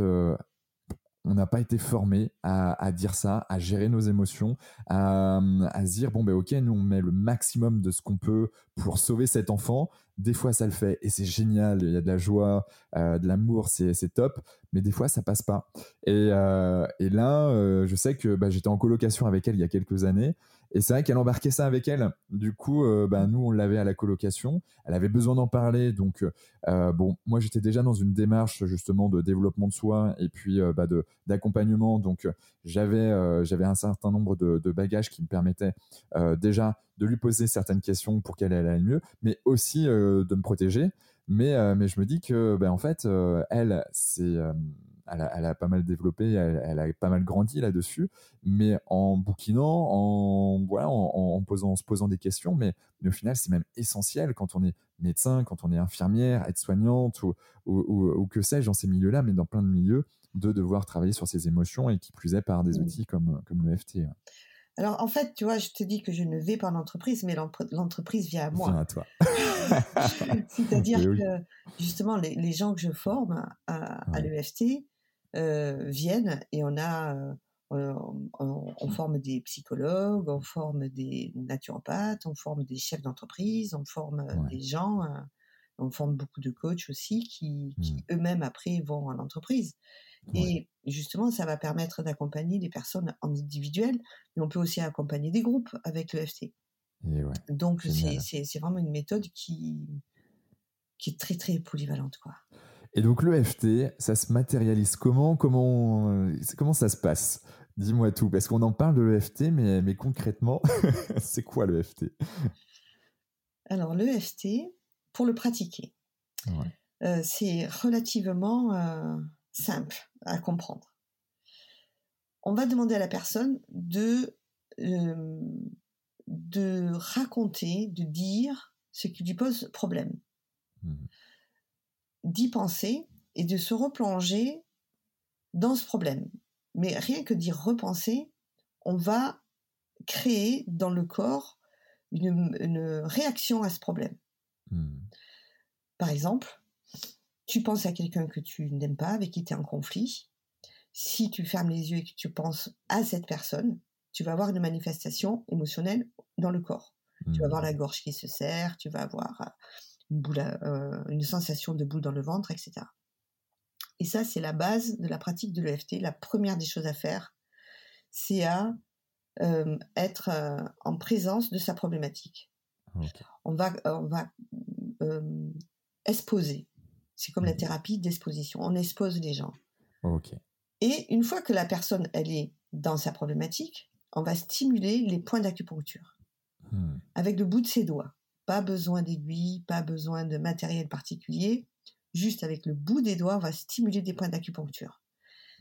Speaker 1: on n'a pas été formé à, dire ça, à gérer nos émotions, à, se dire bon ben ok, nous on met le maximum de ce qu'on peut pour sauver cet enfant. Des fois ça le fait et c'est génial, il y a de la joie, euh, de l'amour, c'est top. Mais des fois ça passe pas. Et, euh, là, euh, je sais que bah, j'étais en colocation avec elle il y a quelques années et c'est vrai qu'elle embarquait ça avec elle. Du coup, euh, bah, nous, on l'avait à la colocation. Elle avait besoin d'en parler. Donc, euh, bon, moi, j'étais déjà dans une démarche justement de développement de soi et puis euh, bah, de d'accompagnement. Donc, j'avais j'avais un certain nombre de, de, bagages qui me permettaient déjà de lui poser certaines questions pour qu'elle aille mieux, mais aussi de me protéger. Mais, mais je me dis que, bah, en fait, elle, c'est elle a, pas mal développé, elle, a pas mal grandi là-dessus, mais en bouquinant, en, voilà, en, posant, se posant des questions, mais, au final, c'est même essentiel quand on est médecin, quand on est infirmière, aide-soignante ou, ou, que sais-je dans ces milieux-là, mais dans plein de milieux, de devoir travailler sur ses émotions et qui plus est par des mmh. outils comme, comme l'EFT.
Speaker 2: Alors en fait, tu vois, je te dis que je ne vais pas en entreprise, mais l'entreprise vient à moi.
Speaker 1: Vient à toi. *laughs* *laughs*
Speaker 2: C'est-à-dire que justement, les, gens que je forme à, à l'EFT, euh, viennent et on a euh, on, forme des psychologues, on forme des naturopathes, on forme des chefs d'entreprise, on forme euh, des gens, on forme beaucoup de coachs aussi qui, mmh. eux-mêmes après vont en entreprise. Et justement, ça va permettre d'accompagner des personnes individuelles, mais on peut aussi accompagner des groupes avec l'EFT. Donc c'est vraiment une méthode qui, qui est très très polyvalente. Quoi.
Speaker 1: Et donc l'EFT, ça se matérialise comment? Comment, euh, comment ça se passe? Dis-moi tout, parce qu'on en parle de l'EFT, mais, mais concrètement, *laughs* c'est quoi l'EFT
Speaker 2: Alors l'EFT, pour le pratiquer, euh, c'est relativement euh, simple à comprendre. On va demander à la personne de, de raconter, de dire ce qui lui pose problème. Mmh d'y penser et de se replonger dans ce problème. Mais rien que d'y repenser, on va créer dans le corps une, réaction à ce problème. Hmm. Par exemple, tu penses à quelqu'un que tu n'aimes pas, avec qui tu es en conflit. Si tu fermes les yeux et que tu penses à cette personne, tu vas avoir une manifestation émotionnelle dans le corps. Tu vas avoir hmm. la gorge qui se serre, tu vas avoir une, boule euh, une sensation de boule dans le ventre, etc. Et ça, c'est la base de la pratique de l'EFT. La première des choses à faire, c'est à euh, être euh, en présence de sa problématique. On va, on va exposer. C'est comme la mmh. thérapie d'exposition. On expose les gens. Et une fois que la personne, elle est dans sa problématique, on va stimuler les points d'acupuncture mmh. avec le bout de ses doigts. Pas besoin d'aiguilles, pas besoin de matériel particulier. Juste avec le bout des doigts, on va stimuler des points d'acupuncture.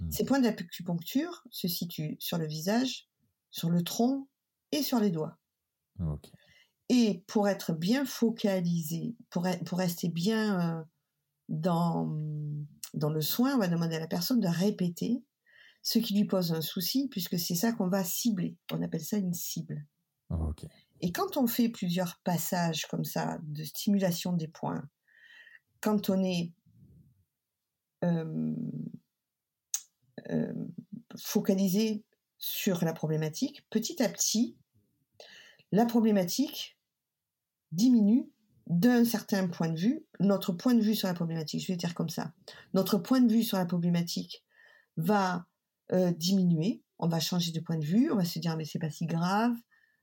Speaker 2: Mmh. Ces points d'acupuncture se situent sur le visage, sur le tronc et sur les doigts. Et pour être bien focalisé, pour, pour rester bien euh, dans, dans le soin, on va demander à la personne de répéter ce qui lui pose un souci, puisque c'est ça qu'on va cibler. On appelle ça une cible. Et quand on fait plusieurs passages comme ça de stimulation des points, quand on est focalisé sur la problématique, petit à petit, la problématique diminue d'un certain point de vue, notre point de vue sur la problématique, je vais dire comme ça, notre point de vue sur la problématique va diminuer, on va changer de point de vue, on va se dire mais c'est pas si grave,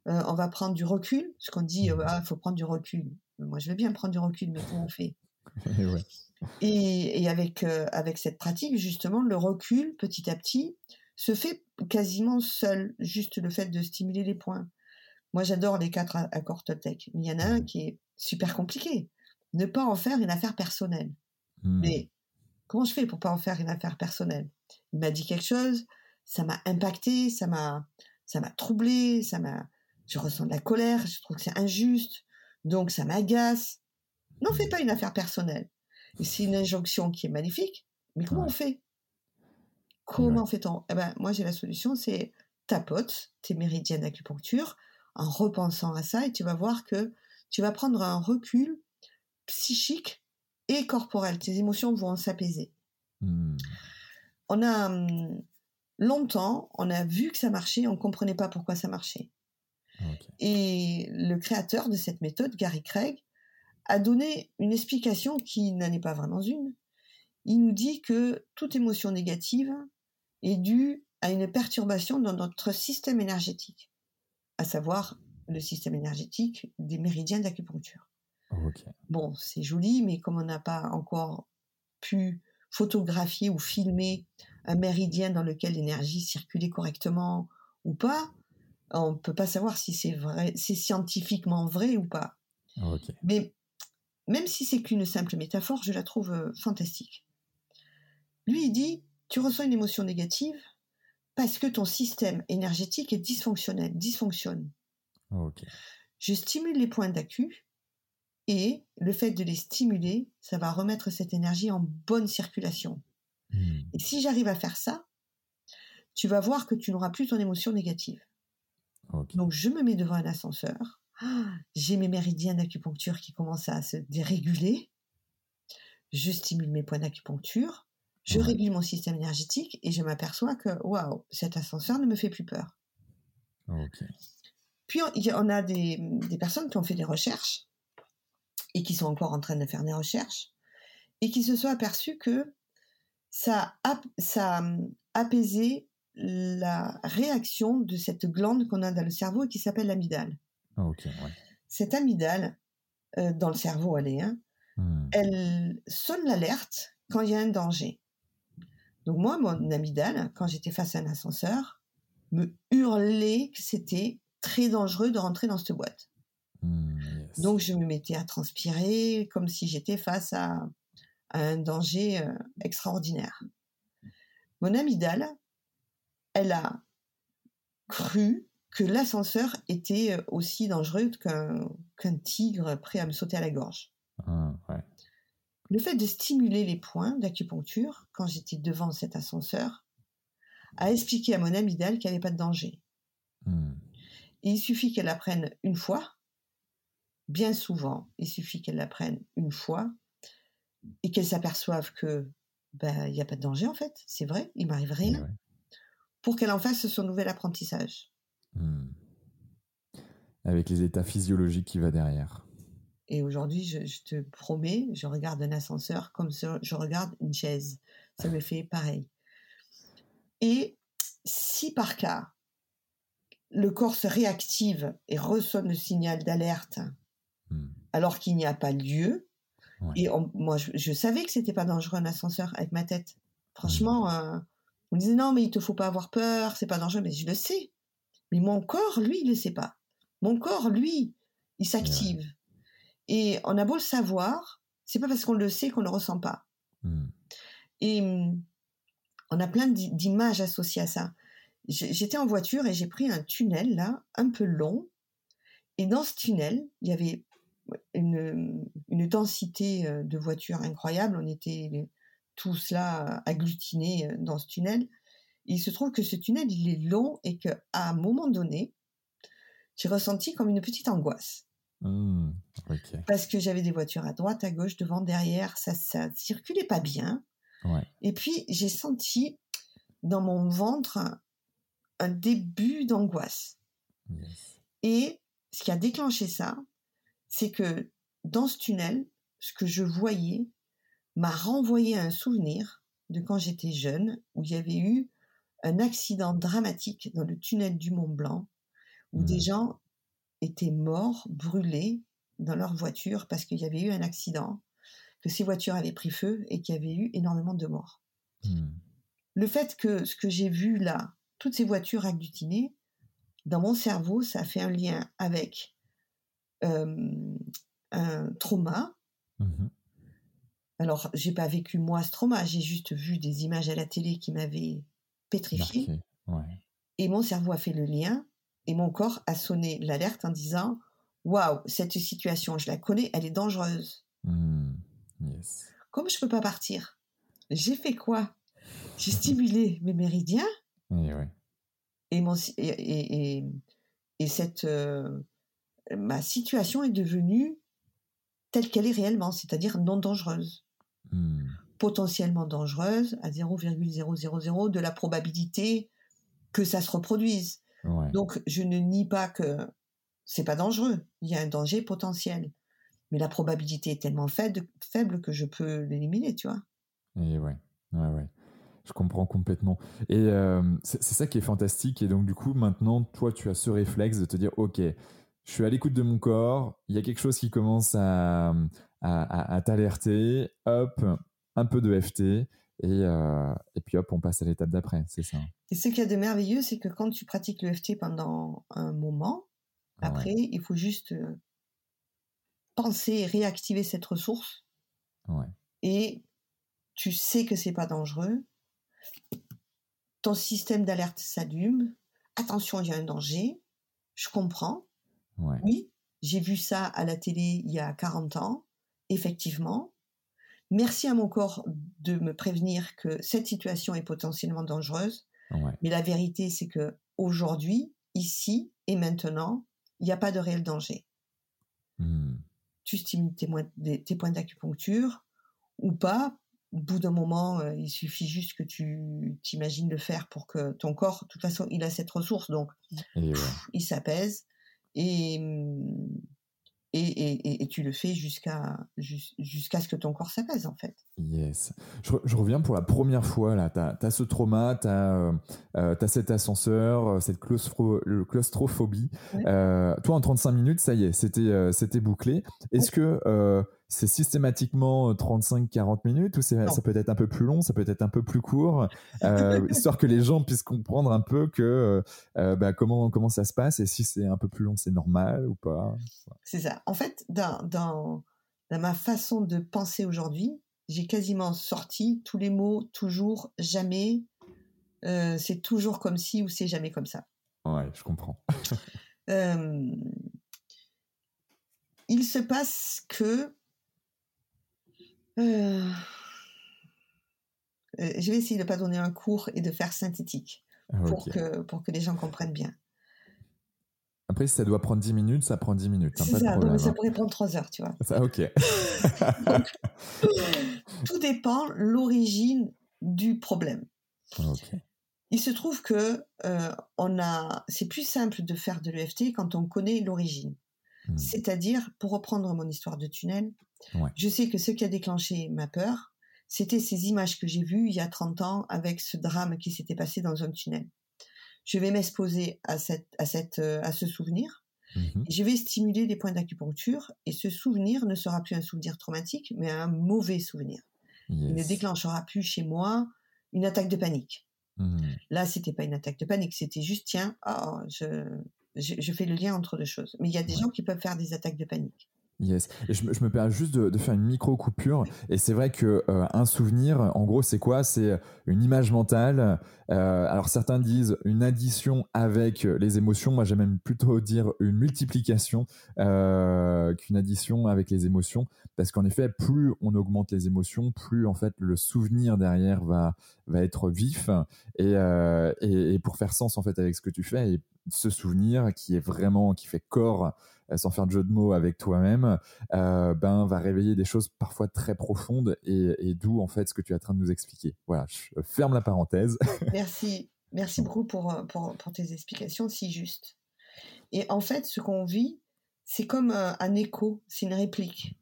Speaker 2: euh, on va prendre du recul, parce qu'on dit, il mmh. ah, faut prendre du recul. Moi, je veux bien prendre du recul, mais comment on fait? *laughs* Et, avec, euh, avec cette pratique, justement, le recul, petit à petit, se fait quasiment seul, juste le fait de stimuler les points. Moi, j'adore les quatre accords Toltec, mais il y en a un mmh. qui est super compliqué. Ne pas en faire une affaire personnelle. Mmh. Mais comment je fais pour pas en faire une affaire personnelle? Il m'a dit quelque chose, ça m'a impacté, ça m'a, ça m'a troublé, ça m'a, je ressens de la colère, je trouve que c'est injuste, donc ça m'agace. N'en fais pas une affaire personnelle. C'est une injonction qui est magnifique, mais comment on fait? Comment fait-on? Eh ben, moi j'ai la solution, c'est tapote tes méridiennes d'acupuncture en repensant à ça et tu vas voir que tu vas prendre un recul psychique et corporel. Tes émotions vont s'apaiser. Hmm. on a hum, longtemps, on a vu que ça marchait, on ne comprenait pas pourquoi ça marchait. Et le créateur de cette méthode, Gary Craig, a donné une explication qui n'en est pas vraiment une. Il nous dit que toute émotion négative est due à une perturbation dans notre système énergétique, à savoir le système énergétique des méridiens d'acupuncture. Bon, c'est joli, mais comme on n'a pas encore pu photographier ou filmer un méridien dans lequel l'énergie circulait correctement ou pas, on ne peut pas savoir si c'est vrai, c'est scientifiquement vrai ou pas. Mais même si c'est qu'une simple métaphore, je la trouve euh, fantastique. Lui, il dit, tu reçois une émotion négative parce que ton système énergétique est dysfonctionnel, dysfonctionne. Je stimule les points d'accu et le fait de les stimuler, ça va remettre cette énergie en bonne circulation. Hmm. Et si j'arrive à faire ça, tu vas voir que tu n'auras plus ton émotion négative. Donc je me mets devant un ascenseur, *gasps* j'ai mes méridiens d'acupuncture qui commencent à se déréguler, je stimule mes points d'acupuncture, je régule mon système énergétique et je m'aperçois que waouh, cet ascenseur ne me fait plus peur. Puis on a des, personnes qui ont fait des recherches et qui sont encore en train de faire des recherches, et qui se sont aperçus que ça a, ça apaisé la réaction de cette glande qu'on a dans le cerveau et qui s'appelle l'amygdale.
Speaker 1: Ah,
Speaker 2: cette amygdale, euh, dans le cerveau, elle est, hein, hmm. elle sonne l'alerte quand il y a un danger. Donc moi, mon amygdale, quand j'étais face à un ascenseur, me hurlait que c'était très dangereux de rentrer dans cette boîte. Hmm, Donc je me mettais à transpirer comme si j'étais face à, un danger euh, extraordinaire. Mon amygdale, elle a cru que l'ascenseur était euh, aussi dangereux qu'un tigre prêt à me sauter à la gorge.
Speaker 1: Ah,
Speaker 2: Le fait de stimuler les points d'acupuncture quand j'étais devant cet ascenseur a expliqué à mon amygdale qu'il n'y avait pas de danger. Hmm. il suffit qu'elle apprenne une fois bien souvent, il suffit qu'elle l'apprenne une fois et qu'elle s'aperçoive que ben il n'y a pas de danger en fait, c'est vrai, il m'arrive rien, pour qu'elle en fasse son nouvel apprentissage.
Speaker 1: Hmm. Avec les états physiologiques qui va derrière.
Speaker 2: Et aujourd'hui, je, te promets, je regarde un ascenseur comme je regarde une chaise. Ça me fait pareil. Et si par cas, le corps se réactive et ressonne le signal d'alerte Hmm. alors qu'il n'y a pas lieu. Et moi, je, savais que c'était pas dangereux un ascenseur avec ma tête. Franchement, hmm. euh, on me disait non, mais il te faut pas avoir peur, c'est pas dangereux. Mais je le sais. Mais mon corps, lui, il le sait pas. Mon corps, lui, il s'active. Et on a beau le savoir, c'est pas parce qu'on le sait qu'on le ressent pas. Hmm. Et on a plein d'images associées à ça. J'étais en voiture et j'ai pris un tunnel là, un peu long. Et dans ce tunnel, il y avait une, densité euh, de voitures incroyable. On était tous là agglutinés euh, dans ce tunnel. il se trouve que ce tunnel, il est long et qu'à un moment donné, j'ai ressenti comme une petite angoisse.
Speaker 1: Mmh,
Speaker 2: Parce que j'avais des voitures à droite, à gauche, devant, derrière, ça, ça circulait pas bien. Et puis j'ai senti dans mon ventre un, début d'angoisse. Et ce qui a déclenché ça, c'est que dans ce tunnel, ce que je voyais m'a renvoyé à un souvenir de quand j'étais jeune, où il y avait eu un accident dramatique dans le tunnel du Mont Blanc, où des mmh. gens étaient morts, brûlés dans leur voiture parce qu'il y avait eu un accident, que ces voitures avaient pris feu et qu'il y avait eu énormément de morts. Mmh. Le fait que ce que j'ai vu là, toutes ces voitures agglutinées, dans mon cerveau, ça a fait un lien avec un trauma. Mmh Alors, j'ai pas vécu moi ce trauma, j'ai juste vu des images à la télé qui m'avaient pétrifié. Et mon cerveau a fait le lien et mon corps a sonné l'alerte en disant Waouh, cette situation, je la connais, elle est dangereuse.
Speaker 1: Mmh.
Speaker 2: Comme je peux pas partir, j'ai fait quoi? J'ai stimulé mes méridiens. Et, mon, et, et, cette, euh, ma situation est devenue telle qu'elle est réellement, c'est-à-dire non dangereuse.
Speaker 1: Hmm.
Speaker 2: potentiellement dangereuse à 0,000 de la probabilité que ça se reproduise. Donc, je ne nie pas que c'est pas dangereux. Il y a un danger potentiel. Mais la probabilité est tellement faible, faible que je peux l'éliminer, tu vois.
Speaker 1: Et ouais, ouais, ouais. Je comprends complètement. Et euh, c'est ça qui est fantastique. Et donc, du coup, maintenant, toi, tu as ce réflexe de te dire, OK, je suis à l'écoute de mon corps, il y a quelque chose qui commence à, à, t'alerter, hop, un peu de FT, et, euh, et puis hop, on passe à l'étape d'après, c'est ça.
Speaker 2: Et ce qu'il y a de merveilleux, c'est que quand tu pratiques le FT pendant un moment, après, il faut juste euh, penser et réactiver cette ressource. Et tu sais que c'est pas dangereux. Ton système d'alerte s'allume. Attention, il y a un danger. Je comprends. Oui, j'ai vu ça à la télé il y a 40 ans. Effectivement. Merci à mon corps de me prévenir que cette situation est potentiellement dangereuse. Mais la vérité, c'est que aujourd'hui, ici et maintenant, il n'y a pas de réel danger. Hmm. Tu stimules tes, tes points d'acupuncture ou pas. Au bout d'un moment, euh, il suffit juste que tu t'imagines le faire pour que ton corps, de toute façon, il a cette ressource, donc il s'apaise. Et, hmm, et, et, et, tu le fais jusqu'à jusqu'à ce que ton corps s'apaise en fait.
Speaker 1: Yes. Je, je, reviens pour la première fois là. Tu as, ce trauma, tu as, euh, euh, as, cet ascenseur, euh, cette claustro, claustrophobie. Euh, toi en 35 minutes, ça y est, c'était c'était bouclé. Est-ce que c'est systématiquement 35-40 euh, minutes ou ça peut être un peu plus long, ça peut être un peu plus court, euh, *laughs* histoire que les gens puissent comprendre un peu que euh, bah, comment, comment ça se passe et si c'est un peu plus long, c'est normal ou pas.
Speaker 2: C'est ça. En fait, dans, dans, ma façon de penser aujourd'hui, j'ai quasiment sorti tous les mots toujours, jamais. c'est toujours comme si ou c'est jamais comme ça.
Speaker 1: Ouais, je comprends.
Speaker 2: il se passe que euh, euh, je vais essayer de ne pas donner un cours et de faire synthétique ah, pour, que, pour que les gens comprennent bien.
Speaker 1: Après, si ça doit prendre 10 minutes, ça prend 10 minutes.
Speaker 2: Hein, c'est ça, donc ça hein. pourrait prendre 3 heures, tu vois.
Speaker 1: Ça, ok. *laughs*
Speaker 2: tout dépend l'origine du problème. Il se trouve que euh, on a, c'est plus simple de faire de l'EFT quand on connaît l'origine. Hmm. C'est-à-dire, pour reprendre mon histoire de tunnel, je sais que ce qui a déclenché ma peur, c'était ces images que j'ai vues il y a 30 ans avec ce drame qui s'était passé dans un tunnel. Je vais m'exposer à, cette, à, cette, euh, à ce souvenir. Mhm. Je vais stimuler des points d'acupuncture et ce souvenir ne sera plus un souvenir traumatique, mais un mauvais souvenir. Il ne déclenchera plus chez moi une attaque de panique. Mhm. Là, c'était pas une attaque de panique, c'était juste tiens, oh, je, je, fais le lien entre deux choses. Mais il y a des gens qui peuvent faire des attaques de panique.
Speaker 1: Yes. Et je, me permets juste de, faire une micro coupure. Et c'est vrai que euh, un souvenir, en gros, c'est quoi? C'est une image mentale. Euh, alors certains disent une addition avec les émotions. Moi, j'aime même plutôt dire une multiplication euh, qu'une addition avec les émotions, parce qu'en effet, plus on augmente les émotions, plus en fait le souvenir derrière va va être vif. Et, et, pour faire sens en fait avec ce que tu fais, ce souvenir qui est vraiment qui fait corps euh, sans faire de jeu de mots avec toi-même, euh, ben va réveiller des choses parfois très profondes et, d'où en fait ce que tu es en train de nous expliquer. Voilà, je ferme la parenthèse. *laughs*
Speaker 2: Merci, merci beaucoup pour, pour, tes explications si justes. Et en fait, ce qu'on vit, c'est comme un, écho, c'est une réplique.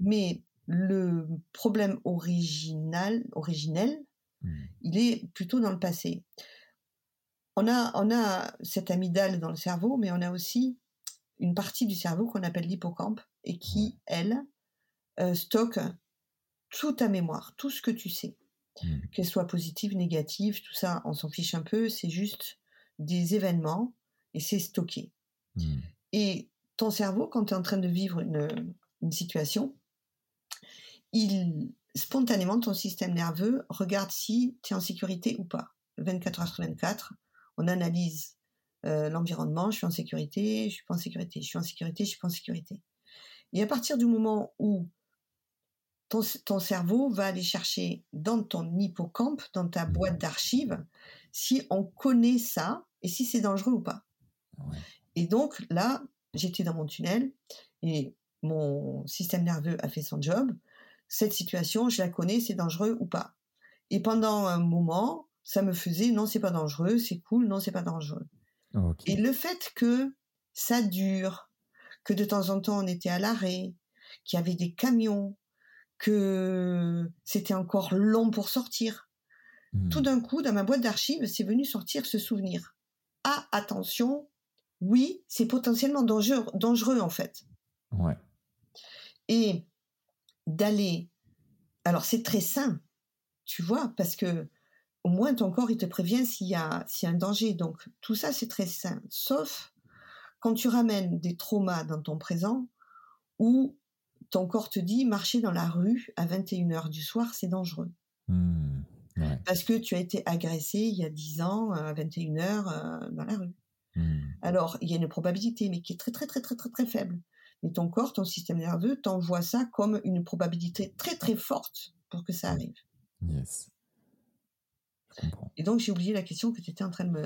Speaker 2: Mais le problème original, originel, hmm. il est plutôt dans le passé. On a, on a cette amygdale dans le cerveau, mais on a aussi une partie du cerveau qu'on appelle l'hippocampe et qui, elle, euh, stocke toute ta mémoire, tout ce que tu sais. Mmh. Qu'elle soit positive, négative, tout ça, on s'en fiche un peu, c'est juste des événements et c'est stocké. Mmh. Et ton cerveau, quand tu es en train de vivre une, une situation, il spontanément, ton système nerveux regarde si tu es en sécurité ou pas. 24 heures sur 24, on analyse l'environnement, je suis en sécurité, je suis pas en sécurité, je suis en sécurité, je suis pas en sécurité. Et à partir du moment où ton, ton cerveau va aller chercher dans ton hippocampe, dans ta mmh. boîte d'archives, si on connaît ça et si c'est dangereux ou pas. Et donc là, j'étais dans mon tunnel et mon système nerveux a fait son job. cette situation, je la connais, c'est dangereux ou pas. Et pendant un moment, ça me faisait non, c'est pas dangereux, c'est cool, non, c'est pas dangereux. Et le fait que ça dure, que de temps en temps on était à l'arrêt, qu'il y avait des camions, que c'était encore long pour sortir. Tout mmh. d'un coup, dans ma boîte d'archives, c'est venu sortir ce souvenir. Ah, attention, oui, c'est potentiellement dangereux, dangereux en fait.
Speaker 1: Ouais.
Speaker 2: Et d'aller. Alors, c'est très sain, tu vois, parce que au moins ton corps, il te prévient s'il y, a, s'il y a un danger. Donc, tout ça, c'est très sain. Sauf quand tu ramènes des traumas dans ton présent où ton corps te dit marcher dans la rue à 21h du soir, c'est dangereux.
Speaker 1: Mmh.
Speaker 2: Parce que tu as été agressé il y a 10 ans à 21h euh, dans la rue.
Speaker 1: Mmh.
Speaker 2: Alors, il y a une probabilité, mais qui est très, très, très, très, très, très faible. Mais ton corps, ton système nerveux t'envoie ça comme une probabilité très, très forte pour que ça arrive.
Speaker 1: Yes.
Speaker 2: Et donc, j'ai oublié la question que tu étais en train de me.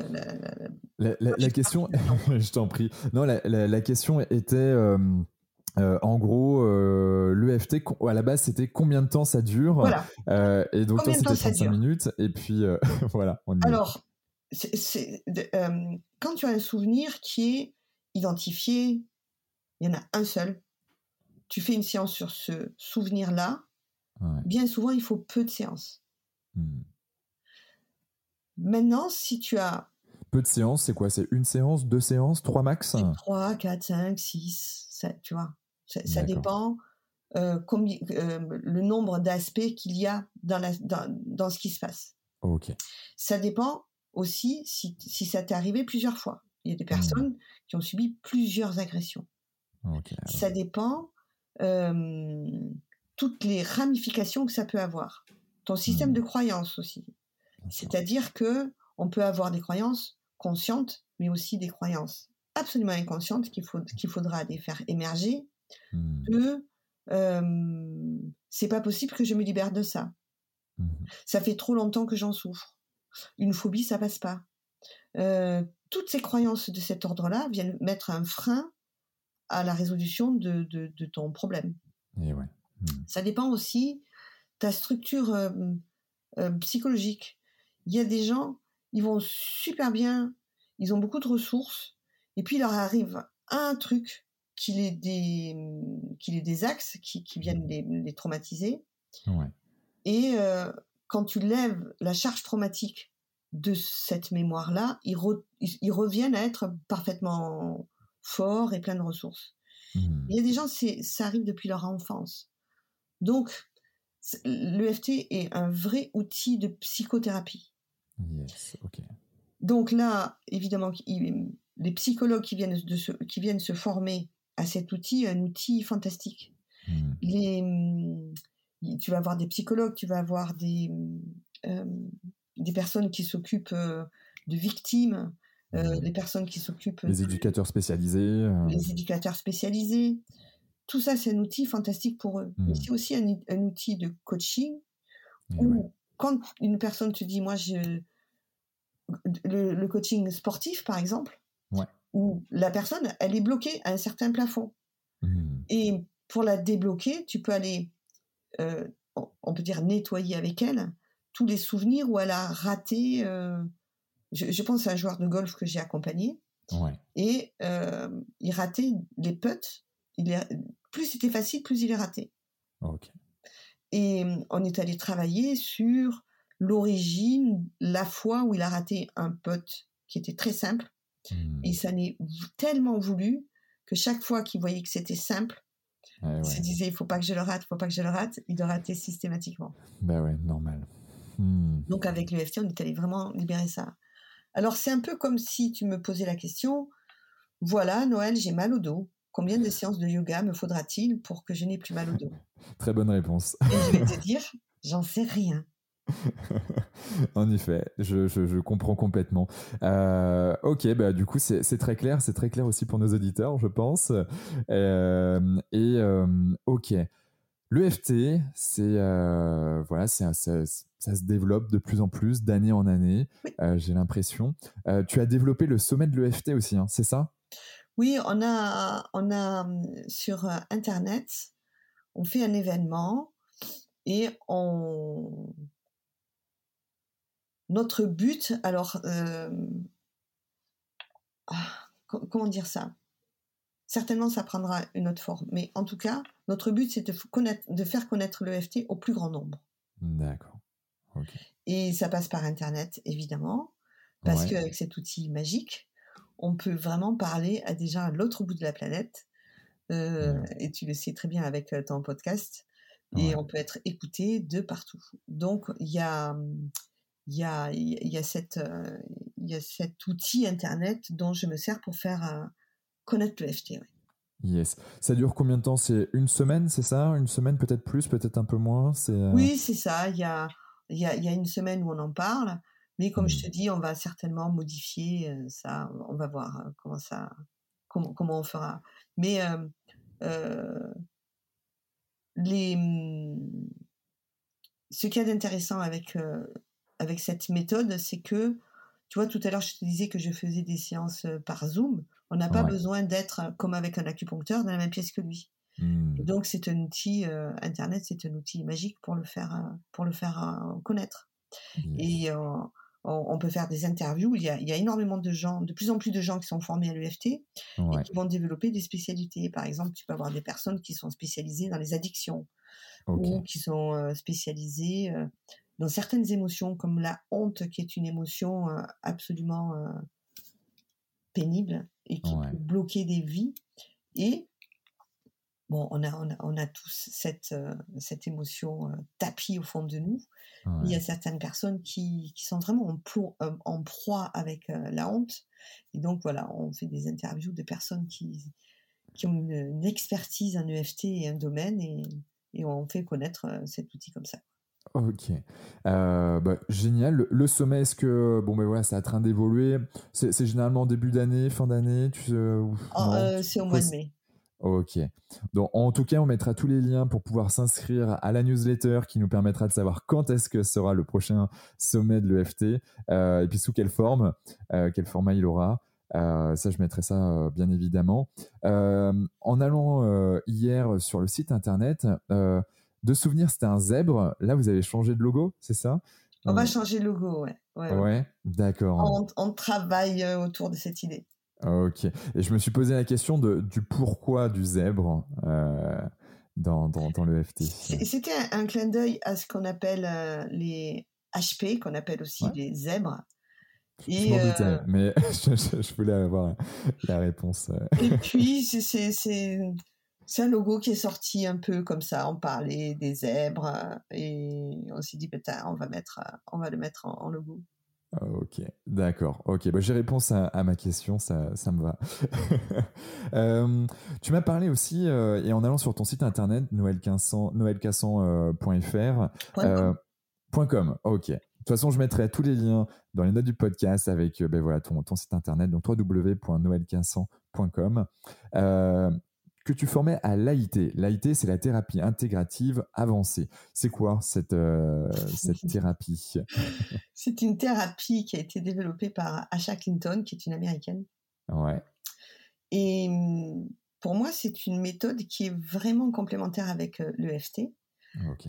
Speaker 1: La, la, question, *laughs* je t'en prie. Non, la, question était. Euh, euh, en gros, euh, l'EFT, à la base, c'était combien de temps ça dure?
Speaker 2: Voilà.
Speaker 1: Et donc, toi, c'était 35 minutes. Et puis, *laughs* voilà.
Speaker 2: On Alors, euh, quand tu as un souvenir qui est identifié, il y en a un seul. Tu fais une séance sur ce souvenir-là. Bien souvent, il faut peu de séances.
Speaker 1: Hmm.
Speaker 2: Maintenant, si tu as
Speaker 1: peu de séances, c'est quoi? C'est une séance, deux séances, trois max?
Speaker 2: Trois, quatre, cinq, six, tu vois. Ça, dépend euh, combien, euh, le nombre d'aspects qu'il y a dans, la, dans, dans, ce qui se passe.
Speaker 1: Ok.
Speaker 2: Ça dépend aussi si, si ça t'est arrivé plusieurs fois. Il y a des mmh. personnes qui ont subi plusieurs agressions. Ça dépend euh, toutes les ramifications que ça peut avoir. Ton système mmh. de croyance aussi. C'est-à-dire que on peut avoir des croyances conscientes, mais aussi des croyances absolument inconscientes qu'il faut, qu'il faudra les faire émerger
Speaker 1: Mmh.
Speaker 2: c'est pas possible que je me libère de ça.
Speaker 1: Mmh.
Speaker 2: Ça fait trop longtemps que j'en souffre. Une phobie, ça passe pas. toutes ces croyances de cet ordre-là viennent mettre un frein à la résolution de, de, ton problème.
Speaker 1: Et ouais. Mmh.
Speaker 2: Ça dépend aussi ta structure psychologique. Il y a des gens, ils vont super bien, ils ont beaucoup de ressources, et puis il leur arrive un truc qu'il ait des qu'il ait des axes qui, qui viennent les, les traumatiser.
Speaker 1: Ouais.
Speaker 2: Et euh, quand tu lèves la charge traumatique de cette mémoire-là, ils, ils, reviennent à être parfaitement forts et pleins de ressources.
Speaker 1: Mmh.
Speaker 2: Il y a des gens, ça arrive depuis leur enfance. Donc, l'EFT est un vrai outil de psychothérapie.
Speaker 1: Yes, ok.
Speaker 2: Donc là, évidemment, les psychologues qui viennent, de se, qui viennent se former à cet outil, un outil fantastique.
Speaker 1: Mmh.
Speaker 2: Les, mmh, tu vas avoir des psychologues, tu vas avoir des, mmh, euh, des personnes qui s'occupent euh, de victimes, euh, des personnes qui s'occupent...
Speaker 1: Les éducateurs spécialisés.
Speaker 2: Les éducateurs spécialisés. Tout ça, c'est un outil fantastique pour eux. Mais c'est aussi un, un, outil de coaching où quand une personne te dit, moi, je... Le, le coaching sportif, par exemple,
Speaker 1: ouais
Speaker 2: où la personne, elle est bloquée à un certain plafond.
Speaker 1: Mmh.
Speaker 2: Et pour la débloquer, tu peux aller, euh, on peut dire, nettoyer avec elle tous les souvenirs où elle a raté. Euh, je, pense à un joueur de golf que j'ai accompagné. Et euh, il ratait les putts. Il est, plus c'était facile, plus il est raté. Et on est allé travailler sur l'origine, la fois où il a raté un putt qui était très simple et ça n'est tellement voulu que chaque fois qu'il voyait que c'était simple, il se disait il faut pas que je le rate, il faut pas que je le rate, il le ratait systématiquement.
Speaker 1: Ben ouais, normal. Hmm.
Speaker 2: Donc avec l'UFT, on est allé vraiment libérer ça. Alors c'est un peu comme si tu me posais la question voilà, Noël, j'ai mal au dos. Combien de séances de yoga me faudra-t-il pour que je n'ai plus mal au dos *laughs*
Speaker 1: Très bonne réponse.
Speaker 2: Et je vais te dire, j'en sais rien. *laughs*
Speaker 1: en effet, je, comprends complètement. Euh, ok, bah du coup c'est très clair, c'est très clair aussi pour nos auditeurs, je pense. Euh, et euh, ok, l'EFT, c'est voilà, c'est ça, ça, se développe de plus en plus d'année en année. J'ai l'impression. tu as développé le sommet de l'EFT aussi, hein, c'est ça?
Speaker 2: Oui, on a on a sur internet, on fait un événement Et on... notre but, alors, ah, comment dire ça? Certainement, ça prendra une autre forme. Mais en tout cas, notre but, c'est de, de faire connaître l'EFT au plus grand nombre.
Speaker 1: D'accord.
Speaker 2: Et ça passe par Internet, évidemment, parce qu'avec cet outil magique, on peut vraiment parler à des gens à l'autre bout de la planète. Euh, et tu le sais très bien avec euh, ton podcast. Et on peut être écouté de partout. Donc, il y a, il y a, il y a, cette, euh, il y a cet outil Internet dont je me sers pour faire connaître le FT.
Speaker 1: Yes. Ça dure combien de temps? C'est une semaine, c'est ça? Une semaine, peut-être plus, peut-être un peu moins
Speaker 2: Oui, c'est ça. Il y a, il y, a, il y a une semaine où on en parle. Mais comme je mmh. te dis, on va certainement modifier ça. On va voir comment ça, comment, comment on fera. Mais les, mmh, ce qu'il y a d'intéressant avec, avec cette méthode, c'est que, tu vois, tout à l'heure, je te disais que je faisais des séances par Zoom. On n'a pas besoin d'être comme avec un acupuncteur dans la même pièce que lui. Mmh. Donc, c'est un outil, Internet, c'est un outil magique pour le faire, pour le faire connaître. Et on, peut faire des interviews. Il y, a, il y, a, énormément de gens, de plus en plus de gens qui sont formés à l'EFT et qui vont développer des spécialités. Par exemple, tu peux avoir des personnes qui sont spécialisées dans les addictions ou qui sont euh, spécialisées euh, dans certaines émotions comme la honte, qui est une émotion euh, absolument pénible et qui peut bloquer des vies. Et bon, on a, on a, tous cette, euh, cette émotion euh, tapis au fond de nous. Il y a certaines personnes qui, qui sont vraiment en, euh, en proie avec la honte. Et donc, voilà, on fait des interviews de personnes qui, qui ont une, expertise en EFT et un domaine et, et on fait connaître cet outil comme ça.
Speaker 1: Ok, bah, génial. Le, sommet, est-ce que bon ben voilà, c'est en train d'évoluer? C'est généralement début d'année, fin d'année, tu
Speaker 2: oh, C'est au mois de mai.
Speaker 1: Ok. Donc, en tout cas, on mettra tous les liens pour pouvoir s'inscrire à la newsletter qui nous permettra de savoir quand est-ce que sera le prochain sommet de l'EFT euh, et puis sous quelle forme, euh, quel format il aura. Euh, ça, je mettrai ça bien évidemment. en allant hier sur le site internet, de souvenir, c'était un zèbre. Là, vous avez changé de logo, c'est ça?
Speaker 2: On va changer de logo, ouais.
Speaker 1: Ouais, d'accord.
Speaker 2: on travaille autour de cette idée.
Speaker 1: Ok. Et je me suis posé la question de, du pourquoi du zèbre euh, dans, dans, dans, le FT.
Speaker 2: C'était un, clin d'œil à ce qu'on appelle euh, les HP, qu'on appelle aussi les zèbres.
Speaker 1: Et, je m'en doutais, euh, mais *laughs* je, voulais avoir la réponse.
Speaker 2: Et *laughs* puis, c'est un logo qui est sorti un peu comme ça. On parlait des zèbres et on s'est dit, peut-être on va, mettre, on va le mettre en logo.
Speaker 1: Ah, ok, d'accord. Ok, bah, j'ai réponse à, ma question, ça, ça me va. *laughs* Euh, tu m'as parlé aussi, euh, et en allant sur ton site internet, noëlcassan.fr. Euh, .com, ok. De toute façon, je mettrai tous les liens dans les notes du podcast avec ben voilà, ton, ton site internet, donc www.noelquinsan.com que tu formais à l'AIT. L'AIT, c'est la thérapie intégrative avancée. C'est quoi cette, euh, cette *laughs* thérapie?
Speaker 2: C'est une thérapie qui a été développée par Asha Clinton, qui est une américaine.
Speaker 1: Ouais.
Speaker 2: Et mm, pour moi, c'est une méthode qui est vraiment complémentaire avec euh, l'EFT.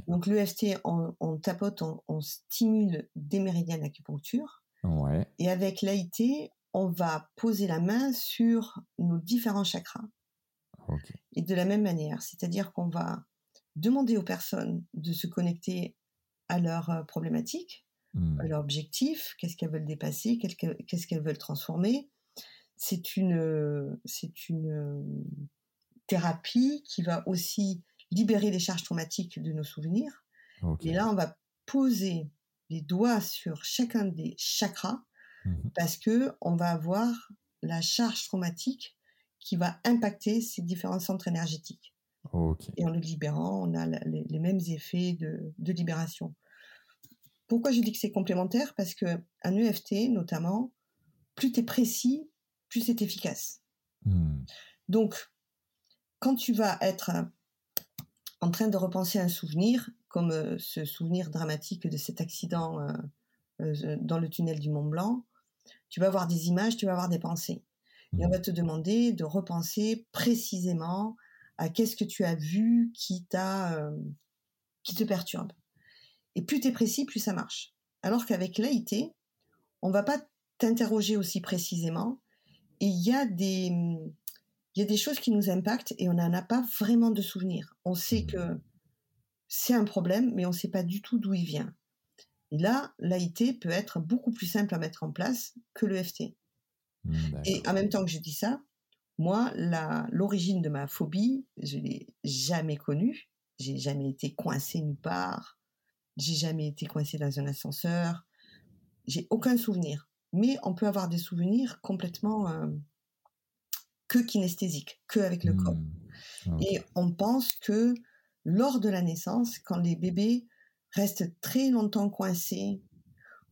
Speaker 2: Donc l'EFT, on, on, tapote, on, stimule des méridiens d'acupuncture.
Speaker 1: Ouais.
Speaker 2: Et avec l'AIT, on va poser la main sur nos différents chakras. Et de la même manière, c'est-à-dire qu'on va demander aux personnes de se connecter à leurs euh, problématiques, mmh. à leurs objectifs, qu'est-ce qu'elles veulent dépasser, qu'est-ce qu'elles veulent transformer. C'est une, c'est une euh, thérapie qui va aussi libérer les charges traumatiques de nos souvenirs. Et là, on va poser les doigts sur chacun des chakras mmh parce que on va avoir la charge traumatique qui va impacter ces différents centres énergétiques. Et en le libérant, on a les, mêmes effets de, libération. Pourquoi je dis que c'est complémentaire? Parce que un EFT, notamment, plus tu es précis, plus c'est efficace. Hmm. Donc, quand tu vas être en train de repenser un souvenir, comme euh, ce souvenir dramatique de cet accident euh, euh, dans le tunnel du Mont Blanc, tu vas avoir des images, tu vas avoir des pensées. Et on va te demander de repenser précisément à qu'est-ce que tu as vu qui t'a euh, qui te perturbent. Et plus tu es précis, plus ça marche. Alors qu'avec l'AIT, on va pas t'interroger aussi précisément. Et il y a des, il y a des choses qui nous impactent et on n'en a pas vraiment de souvenir. On sait mmh. que c'est un problème, mais on ne sait pas du tout d'où il vient. Et là, l'AIT peut être beaucoup plus simple à mettre en place que l'EFT. Mmh, et en même temps que je dis ça, moi, l'origine de ma phobie, je l'ai jamais connue. J'ai jamais été coincé nulle part. J'ai jamais été coincé dans un ascenseur. J'ai aucun souvenir. Mais on peut avoir des souvenirs complètement euh, que kinesthésiques, que avec le corps. Mmh. Et on pense que lors de la naissance, quand les bébés restent très longtemps coincés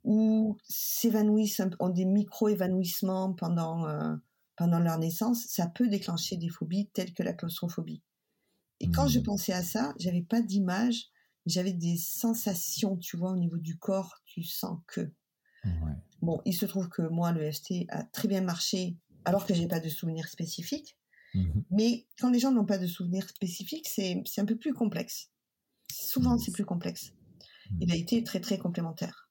Speaker 2: ou s'évanouissent, ont des micro-évanouissements pendant, euh, pendant leur naissance, ça peut déclencher des phobies telles que la claustrophobie. Et quand je mmh. pensais à ça, j'avais pas d'image, j'avais des sensations, tu vois, au niveau du corps, tu sens que. Bon, il se trouve que moi, le FT a très bien marché, alors que j'ai pas de souvenirs spécifiques. Mmh Mais quand les gens n'ont pas de souvenirs spécifiques, c'est un peu plus complexe. Souvent, c'est plus complexe. Il a été très, très complémentaire.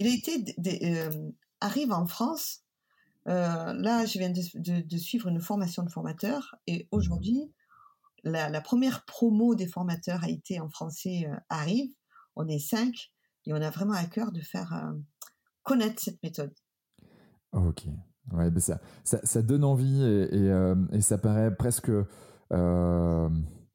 Speaker 2: Il a été, euh, arrive en France, euh, là, je viens de, suivre une formation de formateur et mmh aujourd'hui, la, première promo des formateurs a été en français euh, arrive. On est cinq et on a vraiment à cœur de faire connaître cette méthode.
Speaker 1: Ok. Ouais, ben ça, ça, donne envie et, et, ça paraît presque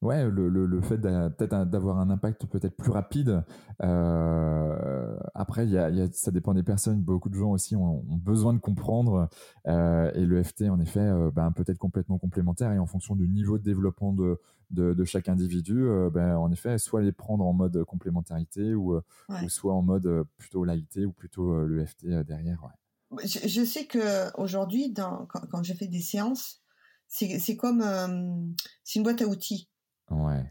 Speaker 1: Ouais, le, le, le fait peut-être d'avoir un impact peut-être plus rapide. Euh, après, y a, y a, ça dépend des personnes. Beaucoup de gens aussi ont, ont besoin de comprendre. Euh, et le FT, en effet, euh, ben, peut-être complètement complémentaire. Et en fonction du niveau de développement de, de, de chaque individu, ben, en effet, soit les prendre en mode complémentarité ou, ou soit en mode plutôt laïté ou plutôt le FT derrière.
Speaker 2: Ouais. Je, je, sais que aujourd'hui, quand, quand je fais des séances, c'est comme c'est une boîte à outils. Ouais.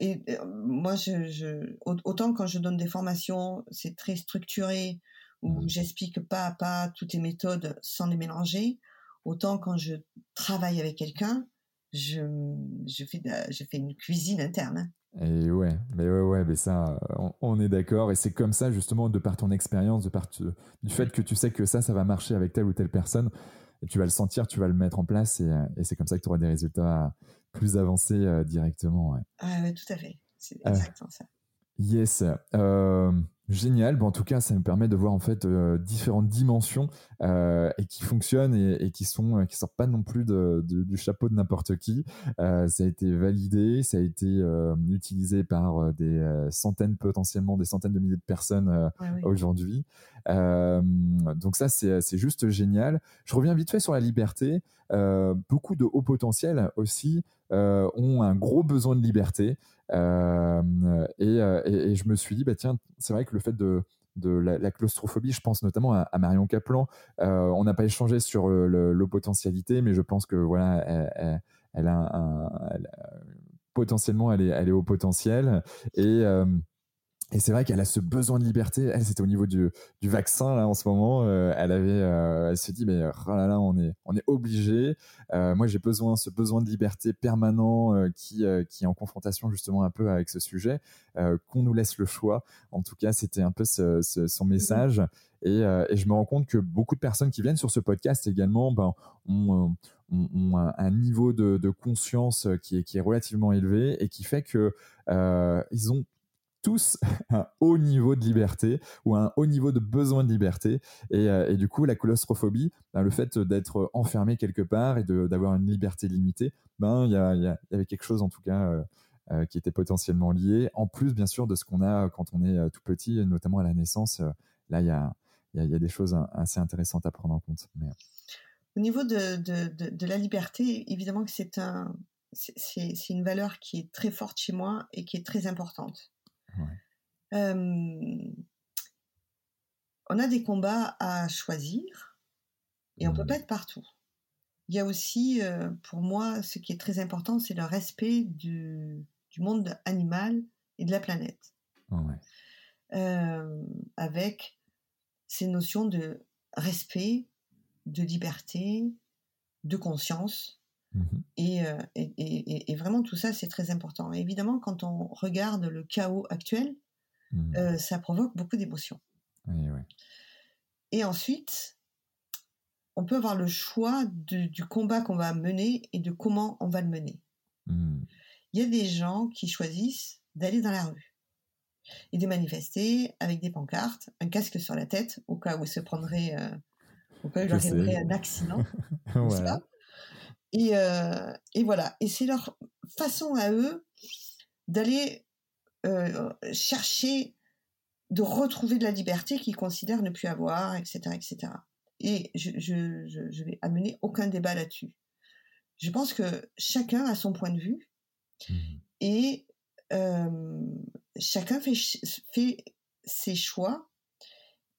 Speaker 2: et moi, je, autant quand je donne des formations, c'est très structuré, où mmh. j'explique pas à pas toutes les méthodes sans les mélanger. Autant quand je travaille avec quelqu'un, je, je, fais je fais une cuisine interne. Hein.
Speaker 1: Et ouais, mais ouais, ouais, mais ça, on, est d'accord. Et c'est comme ça, justement, de par ton expérience, de par du fait que tu sais que ça, ça va marcher avec telle ou telle personne, tu vas le sentir, tu vas le mettre en place, et, et c'est comme ça que tu auras des résultats plus avancé euh, directement. Ouais.
Speaker 2: Ah ouais, tout à fait. C'est euh, exactement ça.
Speaker 1: Yes. Euh, génial. Bon, en tout cas, ça me permet de voir en fait différentes dimensions et qui fonctionnent et, qui sont qui sortent pas non plus de, du chapeau de n'importe qui. ça a été validé, ça a été utilisé par des centaines potentiellement des centaines de milliers de personnes aujourd'hui. donc ça, c'est juste génial. Je reviens vite fait sur la liberté. beaucoup de hauts potentiels aussi euh, ont un gros besoin de liberté. Euh, euh, et, je me suis dit, bah, tiens, c'est vrai que le fait de, de la, claustrophobie, je pense notamment à, Marion Kaplan. on n'a pas échangé sur le, potentialité, mais je pense que voilà, elle, a un, potentiellement, elle est, elle est au potentiel. Et, et c'est vrai qu'elle a ce besoin de liberté. Elle, c'était au niveau du, du, vaccin là en ce moment. Euh, elle avait, euh, elle se dit mais oh là là, on est, on est obligé. Euh, moi, j'ai besoin, ce besoin de liberté permanent qui, qui est en confrontation justement un peu avec ce sujet. qu'on nous laisse le choix. En tout cas, c'était un peu ce, ce, son mmh message. Et, et, je me rends compte que beaucoup de personnes qui viennent sur ce podcast également, ben, ont, ont, un, un, niveau de, de conscience qui est, qui est relativement élevé et qui fait que ils ont tous *laughs* un haut niveau de liberté ou un haut niveau de besoin de liberté. Et, euh, du coup, la claustrophobie, ben, le fait d'être enfermé quelque part et d'avoir une liberté limitée, ben il y, y, avait quelque chose en tout cas euh, euh, qui était potentiellement lié. En plus, bien sûr, de ce qu'on a quand on est tout petit, notamment à la naissance. là, il y a, y a, des choses assez intéressantes à prendre en compte. Mais...
Speaker 2: Au niveau de, de, de, la liberté, évidemment que c'est un, c'est une valeur qui est très forte chez moi et qui est très importante on a des combats à choisir et on peut pas être partout. Il y a aussi, pour moi, ce qui est très important, c'est le respect du, monde animal et de la planète. avec ces notions de respect, de liberté, de conscience. Mmh et, vraiment, tout ça, c'est très important. évidemment, quand on regarde le chaos actuel, mmh. ça provoque beaucoup d'émotions. Et ensuite, on peut avoir le choix du combat qu'on va mener et de comment on va le mener. Mmh. Il y a des gens qui choisissent d'aller dans la rue et de manifester avec des pancartes, un casque sur la tête au cas où il se prendrait, au cas où il arriverait un accident. *laughs* voilà. Et, euh, et voilà. Et c'est leur façon à eux d'aller euh, chercher, de retrouver de la liberté qu'ils considèrent ne plus avoir, etc. etc. Et je, je, je, vais amener aucun débat là-dessus. Je pense que chacun a son point de vue mmh et euh, chacun fait, fait ses choix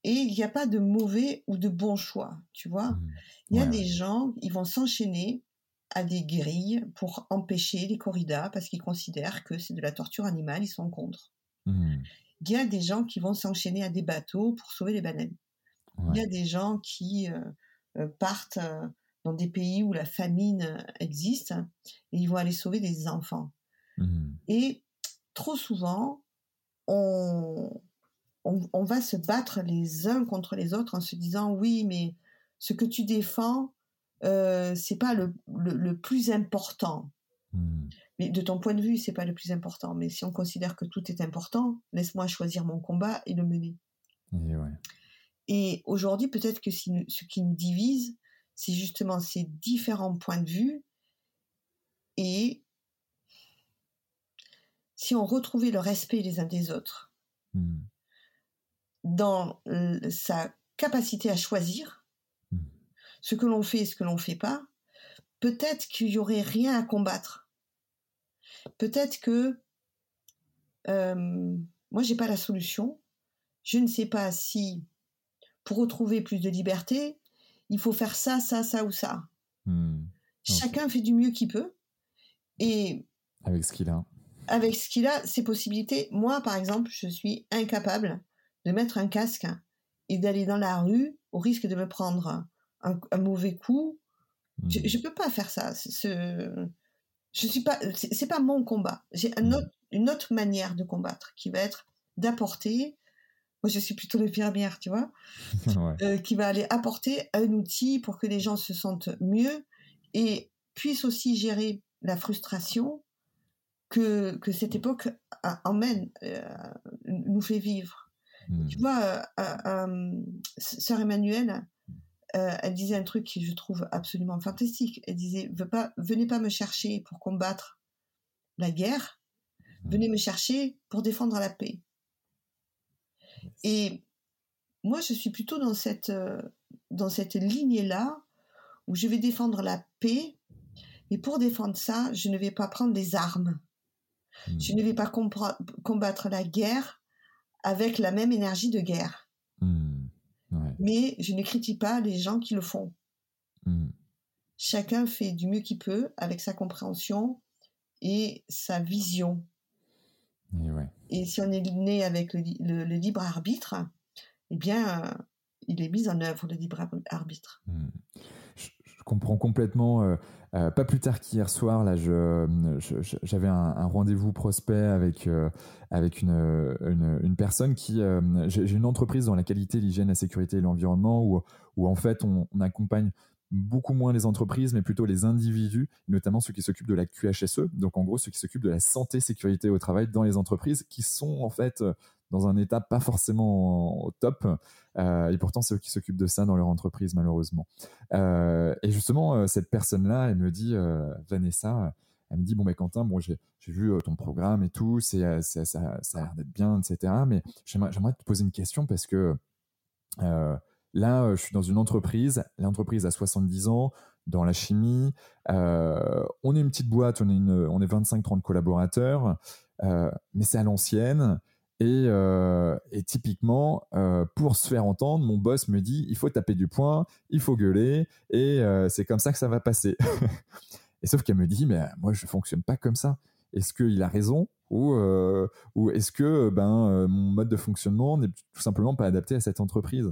Speaker 2: et il n'y a pas de mauvais ou de bon choix, tu vois. Mmh. Il y a des gens, ils vont s'enchaîner à des grilles pour empêcher les corridas parce qu'ils considèrent que c'est de la torture animale, ils sont contre. Mmh. Il y a des gens qui vont s'enchaîner à des bateaux pour sauver les baleines. Il y a des gens qui euh, euh, partent euh, dans des pays où la famine existe et ils vont aller sauver des enfants. Mmh. Et trop souvent, on, on, va se battre les uns contre les autres en se disant oui, mais ce que tu défends, euh, c'est pas le, le, plus important. Hmm. Mais de ton point de vue, c'est pas le plus important. Mais si on considère que tout est important, laisse-moi choisir mon combat et le mener. Et, aujourd'hui, peut-être que ce qui nous divise, c'est justement ces différents points de vue. Et si on retrouvait le respect les uns des autres, hmm. dans sa capacité à choisir, ce que l'on fait et ce que l'on ne fait pas, peut-être qu'il y aurait rien à combattre. Peut-être que euh, moi j'ai pas la solution. Je ne sais pas si pour retrouver plus de liberté, il faut faire ça, ça, ça ou ça. Hmm. Chacun fait du mieux qu'il peut. Et
Speaker 1: avec ce qu'il a.
Speaker 2: Avec ce qu'il a, ses possibilités. Moi, par exemple, je suis incapable de mettre un casque et d'aller dans la rue au risque de me prendre un, mauvais coup. Je, ne mmh. peux pas faire ça. Ce, je suis pas, c'est pas mon combat. J'ai un mmh. autre, une autre manière de combattre qui va être d'apporter. Moi, je suis plutôt l'infirmière, tu vois, *laughs* euh, qui va aller apporter un outil pour que les gens se sentent mieux et puissent aussi gérer la frustration que, que cette époque emmène, euh, nous fait vivre. Tu mmh. vois, euh Sœur Emmanuelle, euh, elle disait un truc qui je trouve absolument fantastique. Elle disait pas, venez pas me chercher pour combattre la guerre, venez me chercher pour défendre la paix. Et moi, je suis plutôt dans cette, euh, dans cette lignée-là où je vais défendre la paix, et pour défendre ça, je ne vais pas prendre des armes. Je ne vais pas combattre la guerre avec la même énergie de guerre. Hmm. Mais je ne critique pas les gens qui le font. Mmh. Chacun fait du mieux qu'il peut avec sa compréhension et sa vision. Et, si on est né avec le, libre arbitre, eh bien, euh, il est mis en œuvre, le libre arbitre.
Speaker 1: Mmh. Je, comprends complètement. Euh, euh, pas plus tard qu'hier soir, là, j'avais un, rendez-vous prospect avec, euh, avec une, une, personne qui. J'ai une entreprise dans la qualité, l'hygiène, la sécurité et l'environnement où, où, en fait, on, accompagne beaucoup moins les entreprises, mais plutôt les individus, notamment ceux qui s'occupent de la QHSE, donc en gros ceux qui s'occupent de la santé, sécurité au travail dans les entreprises, qui sont en fait dans un état pas forcément au top. Euh, et pourtant, c'est eux qui s'occupent de ça dans leur entreprise, malheureusement. Euh, et justement, euh, cette personne-là, elle me dit, Vanessa, elle me dit, bon, mais Quentin, bon, j'ai vu ton programme et tout, c'est ça, ça a l'air d'être bien, etc. Mais j'aimerais te poser une question parce que là, je suis dans une entreprise, l'entreprise a 70 ans, dans la chimie. on est une petite boîte, on est 25-30 collaborateurs, mais c'est à l'ancienne. Euh, et, typiquement, euh, pour se faire entendre, mon boss me dit il faut taper du poing, il faut gueuler, et euh, c'est comme ça que ça va passer. *laughs* et sauf qu'elle me dit mais moi je fonctionne pas comme ça. Est-ce qu'il a raison ou, ou est-ce que ben, mon mode de fonctionnement n'est tout simplement pas adapté à cette entreprise?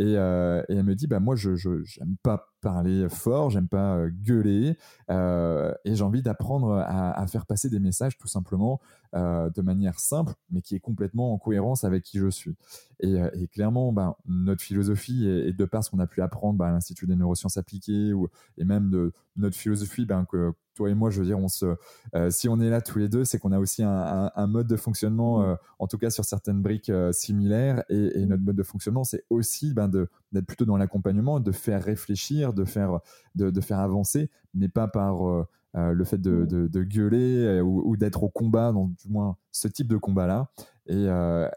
Speaker 1: Et, elle me dit bah moi je j'aime pas parler fort, j'aime pas gueuler et j'ai envie d'apprendre à, faire passer des messages tout simplement de manière simple mais qui est complètement en cohérence avec qui je suis. Et, clairement, ben, notre philosophie et, de par ce qu'on a pu apprendre ben, à l'Institut des neurosciences appliquées ou, et même de notre philosophie ben, que toi et moi, je veux dire, on se, euh, si on est là tous les deux, c'est qu'on a aussi un, mode de fonctionnement, euh, en tout cas sur certaines briques euh, similaires. Et, notre mode de fonctionnement, c'est aussi ben, d'être plutôt dans l'accompagnement, de faire réfléchir, de faire, de, faire avancer, mais pas par le fait de, mmh. gueuler ou, d'être au combat, dans du moins ce type de combat-là. Et,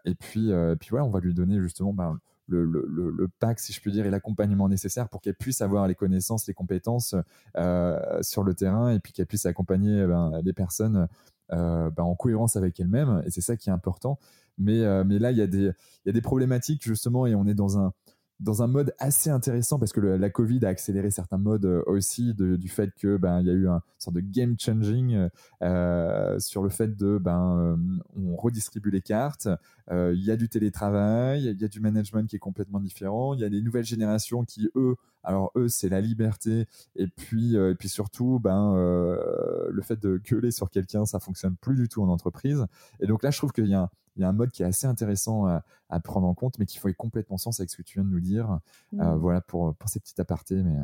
Speaker 1: et puis, puis voilà, on va lui donner justement ben, le, le, le, pack, si je puis dire, et l'accompagnement nécessaire pour qu'elle puisse avoir les connaissances, les compétences euh, sur le terrain et puis qu'elle puisse accompagner eh ben, les personnes euh, ben, en cohérence avec elle-même. Et c'est ça qui est important. Mais, euh, mais là, il y, a des, il y a des problématiques justement et on est dans un, dans un mode assez intéressant parce que la Covid a accéléré certains modes euh, aussi du fait que ben y a eu un sorte de game changing euh, sur le fait de ben euh, on redistribue les cartes, il y a du télétravail, il y a du management qui est complètement différent, il y a des nouvelles générations qui eux alors eux c'est la liberté et puis et puis surtout ben le fait de gueuler sur quelqu'un ça fonctionne plus du tout en entreprise et donc là je trouve qu'il y a un, il y a un mode qui est assez intéressant à, prendre en compte, mais qui fait complètement sens avec ce que tu viens de nous dire. Euh, mmh. voilà pour, pour ces petits apartés, mais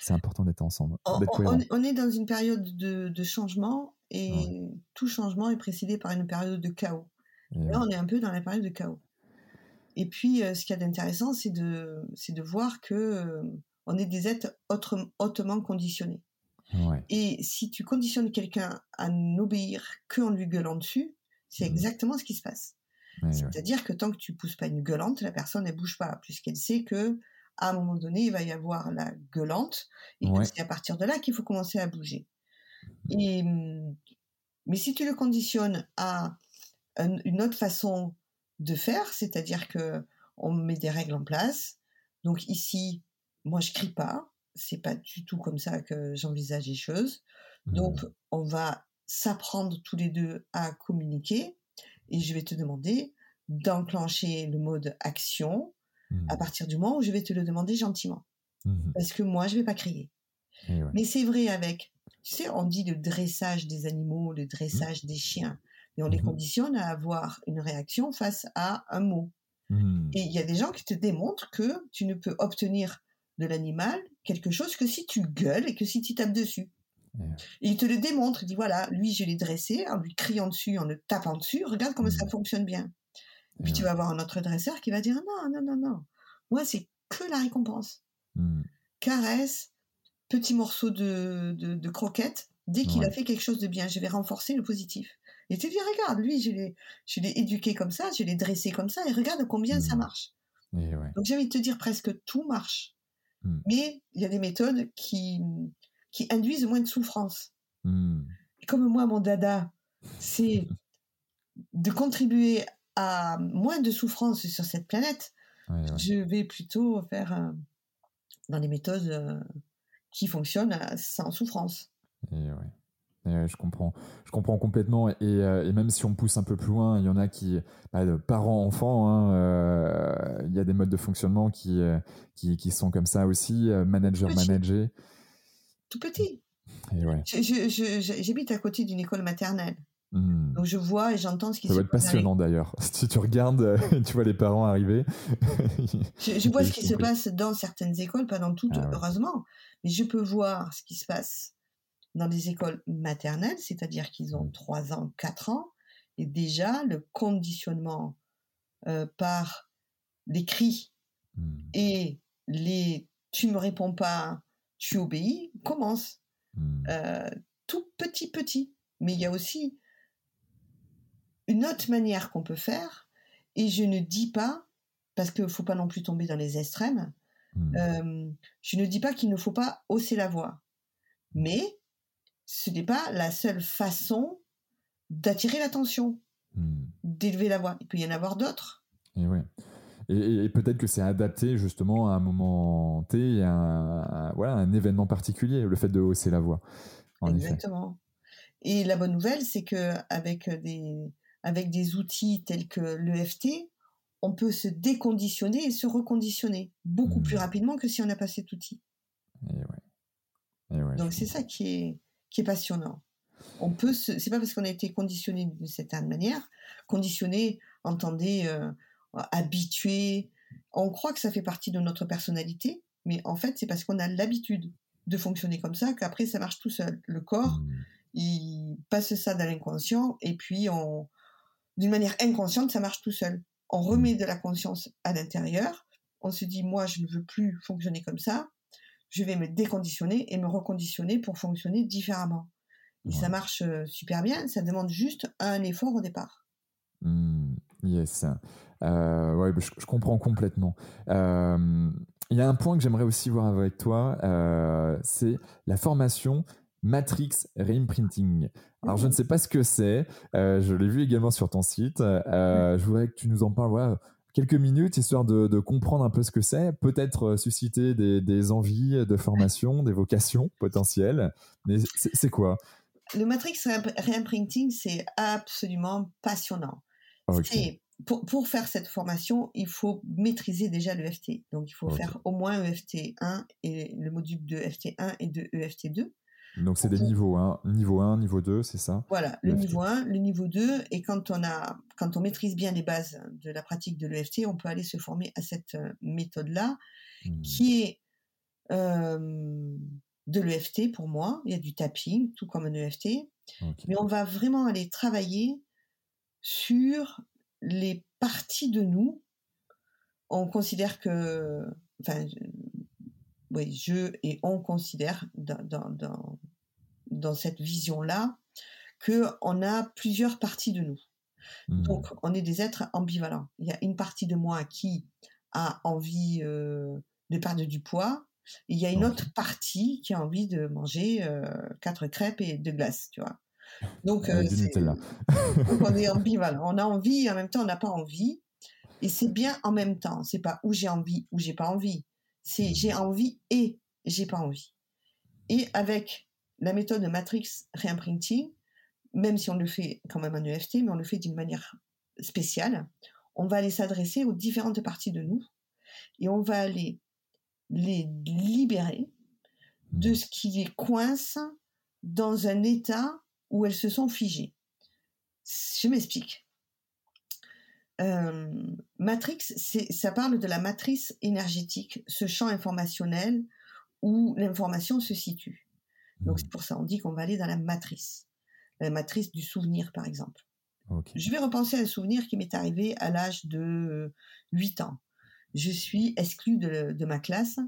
Speaker 1: c'est important d'être ensemble.
Speaker 2: On, est dans une période de, changement et tout changement est précédé par une période de chaos. Là, on est un peu dans la période de chaos. Et puis, euh, ce qu'il y a d'intéressant, c'est de, de voir que euh, on est des êtres hautement conditionnés. Et si tu conditionnes quelqu'un à n'obéir qu'en lui gueulant dessus, c'est mmh. exactement ce qui se passe. C'est-à-dire que tant que tu pousses pas une gueulante, la personne ne bouge pas, puisqu'elle sait que à un moment donné, il va y avoir la gueulante, et c'est à partir de là qu'il faut commencer à bouger. Mmh. Et, mmh, mais si tu le conditionnes à une autre façon de faire, c'est-à-dire que on met des règles en place. Donc ici, moi je crie pas, c'est pas du tout comme ça que j'envisage les choses. Donc on va s'apprendre tous les deux à communiquer et je vais te demander d'enclencher le mode action à mmh. partir du moment où je vais te le demander gentiment. Mmh Parce que moi, je vais pas crier. Mais c'est vrai avec, tu sais, on dit le dressage des animaux, le mmh. dressage des chiens, et on les conditionne à avoir une réaction face à un mot. Et il y a des gens qui te démontrent que tu ne peux obtenir de l'animal quelque chose que si tu gueules et que si tu tapes dessus. Et il te le démontre, il dit voilà, lui je l'ai dressé en lui criant dessus, en le tapant dessus, regarde comment ça mmh. fonctionne bien. Et puis tu vas avoir un autre dresseur qui va dire non, non, non, non, moi c'est que la récompense. Mmh. Caresse, petit morceau de, de, croquette, dès qu'il a fait quelque chose de bien, je vais renforcer le positif. Et tu dis regarde, lui je l'ai, je l'ai éduqué comme ça, je l'ai dressé comme ça, et regarde combien ça mmh. marche. Donc j'ai envie de te dire presque tout marche. Mais il y a des méthodes qui, qui induisent moins de souffrance. Hmm. comme moi, mon dada, c'est *laughs* de contribuer à moins de souffrance sur cette planète, je vais plutôt faire euh, dans des méthodes euh, qui fonctionnent euh, sans souffrance.
Speaker 1: Je comprends, je comprends complètement. Et, même si on pousse un peu plus loin, il y en a qui, bah, parents-enfants, hein, il y a des modes de fonctionnement qui, qui, qui sont comme ça aussi, manager-manager
Speaker 2: tout petit. J'habite à côté d'une école maternelle. Hmm. Donc je vois et j'entends ce qui
Speaker 1: se passe. Ça va être passionnant d'ailleurs. *laughs* Si tu regardes, euh, *laughs* tu vois les parents arriver.
Speaker 2: je, vois *laughs* ce qui se passe dans certaines écoles, pas dans toutes, ah heureusement. Mais je peux voir ce qui se passe dans des écoles maternelles, c'est-à-dire qu'ils ont 3 hmm. ans, 4 ans. Et déjà, le conditionnement euh, par les cris hmm. et les tu me réponds pas, tu obéis, commence. Hmm. Euh, tout petit, petit. Mais il y a aussi une autre manière qu'on peut faire, et je ne dis pas, parce qu'il ne faut pas non plus tomber dans les extrêmes, hmm. euh, je ne dis pas qu'il ne faut pas hausser la voix. Mais ce n'est pas la seule façon d'attirer l'attention, hmm. d'élever la voix. Il peut y en avoir d'autres.
Speaker 1: Et ouais. Et, peut-être que c'est adapté justement à un moment T, et à un, voilà, un événement particulier, le fait de hausser la voix.
Speaker 2: Exactement. Et la bonne nouvelle, c'est que avec des, avec des outils tels que l'EFT, on peut se déconditionner et se reconditionner beaucoup plus mmh. rapidement que si on n'a pas cet outil. Donc c'est ça qui est, qui est passionnant. On peut c'est pas parce qu'on a été conditionné d'une certaine manière, conditionné, entendez, euh, habitué, on croit que ça fait partie de notre personnalité, mais en fait c'est parce qu'on a l'habitude de fonctionner comme ça qu'après ça marche tout seul. Le corps, mmh. il passe ça dans l'inconscient et puis on, d'une manière inconsciente, ça marche tout seul. On remet de la conscience à l'intérieur. On se dit, moi, je ne veux plus fonctionner comme ça. Je vais me déconditionner et me reconditionner pour fonctionner différemment. Et ça marche euh, super bien. Ça demande juste un effort au départ.
Speaker 1: Mmh, yes. Euh, ouais, bah, je, comprends complètement. Euh, il y a un point que j'aimerais aussi voir avec toi, c'est la formation Matrix Reimprinting. Alors, je ne sais pas ce que c'est. Euh, je l'ai vu également sur ton site. Euh, je voudrais que tu nous en parles quelques minutes, histoire de, comprendre un peu ce que c'est. Peut-être euh, susciter des, envies de formation, des vocations potentielles. Mais c'est quoi?
Speaker 2: Le Matrix Reimprinting, c'est absolument passionnant. Pour, faire cette formation, il faut maîtriser déjà l'EFT. Donc, il faut faire au moins EFT 1 et le module de EFT 1 et de EFT 2.
Speaker 1: Donc c'est des niveaux, hein. niveau 1, niveau 2, c'est ça?
Speaker 2: Voilà, le niveau 1, le niveau 2, et quand on, a, quand on maîtrise bien les bases de la pratique de l'EFT, on peut aller se former à cette euh, méthode-là, mmh. qui est euh, de l'EFT pour moi. Il y a du tapping, tout comme un EFT, mais on va vraiment aller travailler sur les parties de nous. On considère que, enfin, oui, je et on considère dans, dans, dans, cette vision-là qu'on a plusieurs parties de nous. Mmh. Donc, on est des êtres ambivalents. Il y a une partie de moi qui a envie euh, de perdre du poids. Et il y a une autre partie qui a envie de manger euh, quatre crêpes et deux glaces, tu vois. Donc, euh, *laughs* Donc on est *laughs* ambivalent. On a envie et en même temps on n'a pas envie. Et c'est bien en même temps. C'est pas où j'ai envie ou j'ai pas envie. C'est j'ai envie et j'ai pas envie. Et avec la méthode de Matrix Reimprinting, même si on le fait quand même en EFT, mais on le fait d'une manière spéciale, on va aller s'adresser aux différentes parties de nous et on va aller les libérer de ce qui les coince dans un état où elles se sont figées. Je m'explique. Euh, Matrix, ça parle de la matrice énergétique, ce champ informationnel où l'information se situe. Donc mmh. c'est pour ça on dit qu'on va aller dans la matrice, la matrice du souvenir par exemple. Je vais repenser à un souvenir qui m'est arrivé à l'âge de 8 ans. Je suis exclue de, ma classe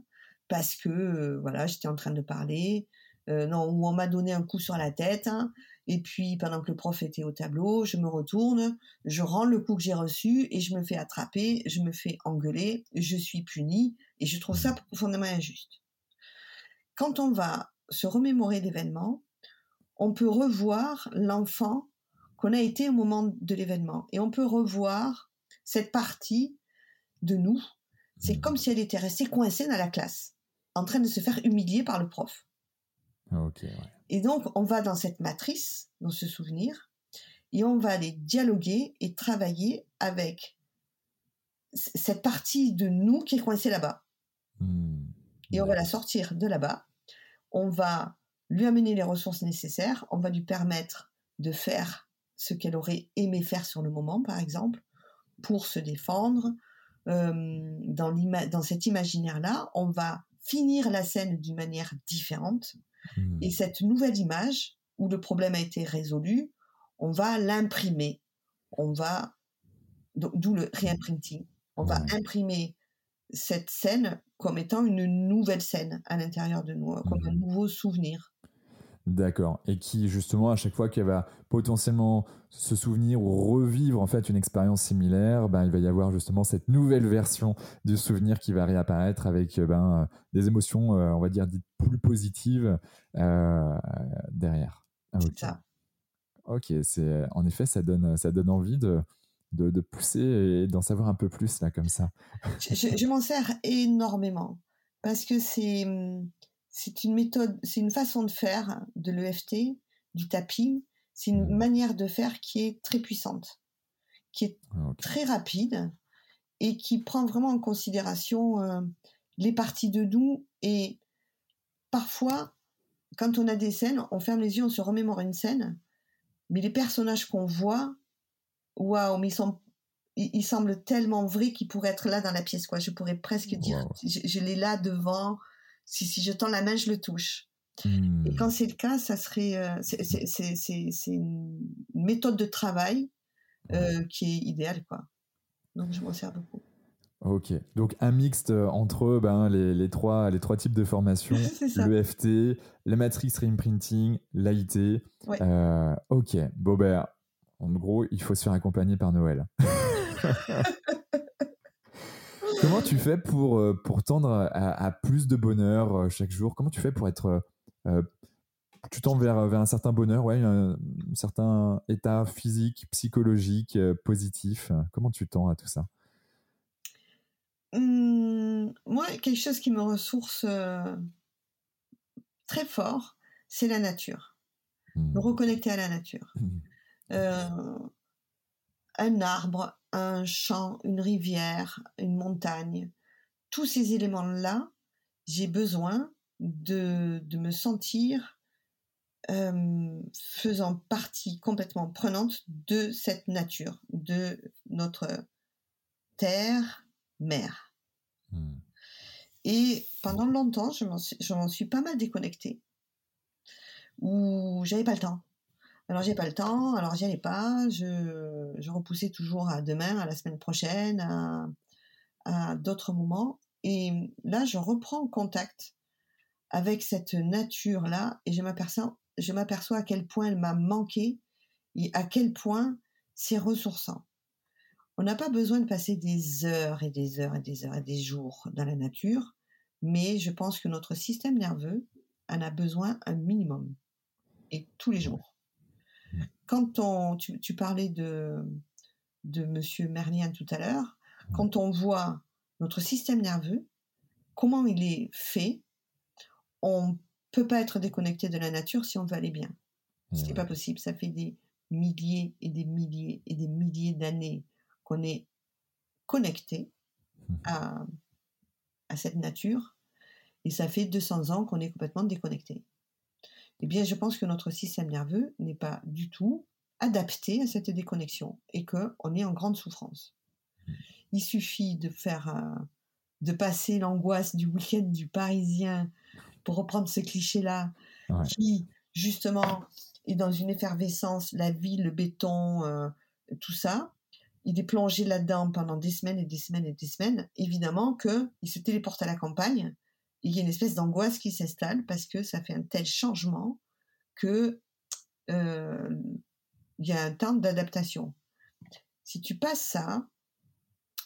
Speaker 2: parce que euh, voilà j'étais en train de parler, euh, non où on m'a donné un coup sur la tête hein, et puis, pendant que le prof était au tableau, je me retourne, je rends le coup que j'ai reçu et je me fais attraper, je me fais engueuler, je suis punie et je trouve ça profondément injuste. Quand on va se remémorer l'événement, on peut revoir l'enfant qu'on a été au moment de l'événement et on peut revoir cette partie de nous. C'est comme si elle était restée coincée dans la classe, en train de se faire humilier par le prof. Et donc, on va dans cette matrice, dans ce souvenir, et on va aller dialoguer et travailler avec cette partie de nous qui est coincée là-bas. Hmm. Et on va la sortir de là-bas. On va lui amener les ressources nécessaires. On va lui permettre de faire ce qu'elle aurait aimé faire sur le moment, par exemple, pour se défendre. Euh, dans, dans cet imaginaire-là, on va finir la scène d'une manière différente. Hmm. Et cette nouvelle image, où le problème a été résolu, on va l'imprimer. On va, d'où le réimprinting. On va imprimer cette scène comme étant une nouvelle scène à l'intérieur de nous, comme un hmm. nouveau souvenir.
Speaker 1: D'accord. Et qui, justement, à chaque fois qu'elle va potentiellement se souvenir ou revivre en fait une expérience similaire, ben, il va y avoir justement cette nouvelle version du souvenir qui va réapparaître avec ben, des émotions, euh, on va dire, dites plus positives euh, derrière.
Speaker 2: Ah, ça.
Speaker 1: Ok, c'est en effet, ça donne, ça donne envie de, de, pousser et d'en savoir un peu plus là comme ça.
Speaker 2: je m'en sers énormément parce que c'est hum, c'est une méthode, c'est une façon de faire de l'EFT du tapping, c'est une mmh. manière de faire qui est très puissante, qui est ah, très rapide et qui prend vraiment en considération euh, les parties de nous. Et parfois, quand on a des scènes, on ferme les yeux, on se remémore une scène, mais les personnages qu'on voit, waouh, mais ils sont il, semble tellement vrai qu'il pourrait être là dans la pièce. Quoi. Je pourrais presque dire, je, l'ai là devant. Si, si je tends la main, je le touche. Et hmm. quand c'est le cas, ça serait, euh, c'est une méthode de travail euh, qui est idéale, quoi. Donc je m'en sers beaucoup.
Speaker 1: Ok, donc un mixte euh, entre ben, les, les, trois, les trois types de formation, *laughs* le FT, la matrice reimprinting, l'AIT. ok, bon ben, en gros, il faut se faire accompagner par Noël. *laughs* Comment tu fais pour, euh, pour tendre à, plus de bonheur euh, chaque jour? Comment tu fais pour être. Euh, tu tends vers, vers un certain bonheur, ouais, un, certain état physique, psychologique, positif? Comment tu tends à tout ça?
Speaker 2: Mmh, Moi, quelque chose qui me ressource très fort, c'est la nature. Me mmh. reconnecter à la nature. Mmh. un arbre, un champ, une rivière, une montagne, tous ces éléments-là, j'ai besoin de, de, me sentir euh, faisant partie complètement prenante de cette nature, de notre terre, mère. Hmm. Et pendant longtemps, je m'en suis, suis, pas mal déconnectée, où j'avais pas le temps. Alors j'ai pas le temps, alors j'y allais pas, je, repoussais toujours à demain, à la semaine prochaine, à, d'autres moments. Et là, je reprends contact avec cette nature-là et je m'aperçois, je m'aperçois à quel point elle m'a manqué et à quel point c'est ressourçant. On n'a pas besoin de passer des heures et des heures et des heures et des jours dans la nature, mais je pense que notre système nerveux en a besoin un minimum et tous les jours quand on, tu, parlais de, de Monsieur Merlien tout à l'heure, quand on voit notre système nerveux, comment il est fait, on peut pas être déconnecté de la nature si on veut aller bien. Ce n'est pas possible. Ça fait des milliers et des milliers et des milliers d'années qu'on est connecté mmh. à, à cette nature et ça fait 200 ans qu'on est complètement déconnecté eh bien, je pense que notre système nerveux n'est pas du tout adapté à cette déconnexion et qu'on est en grande souffrance. Mmh. Il suffit de faire, euh, de passer l'angoisse du week-end du Parisien, pour reprendre ce cliché-là, qui justement est dans une effervescence, la ville, le béton, euh, tout ça. Il est plongé là-dedans pendant des semaines et des semaines et des semaines. Évidemment qu'il se téléporte à la campagne il y a une espèce d'angoisse qui s'installe parce que ça fait un tel changement que euh, il y a un temps d'adaptation. Si tu passes ça,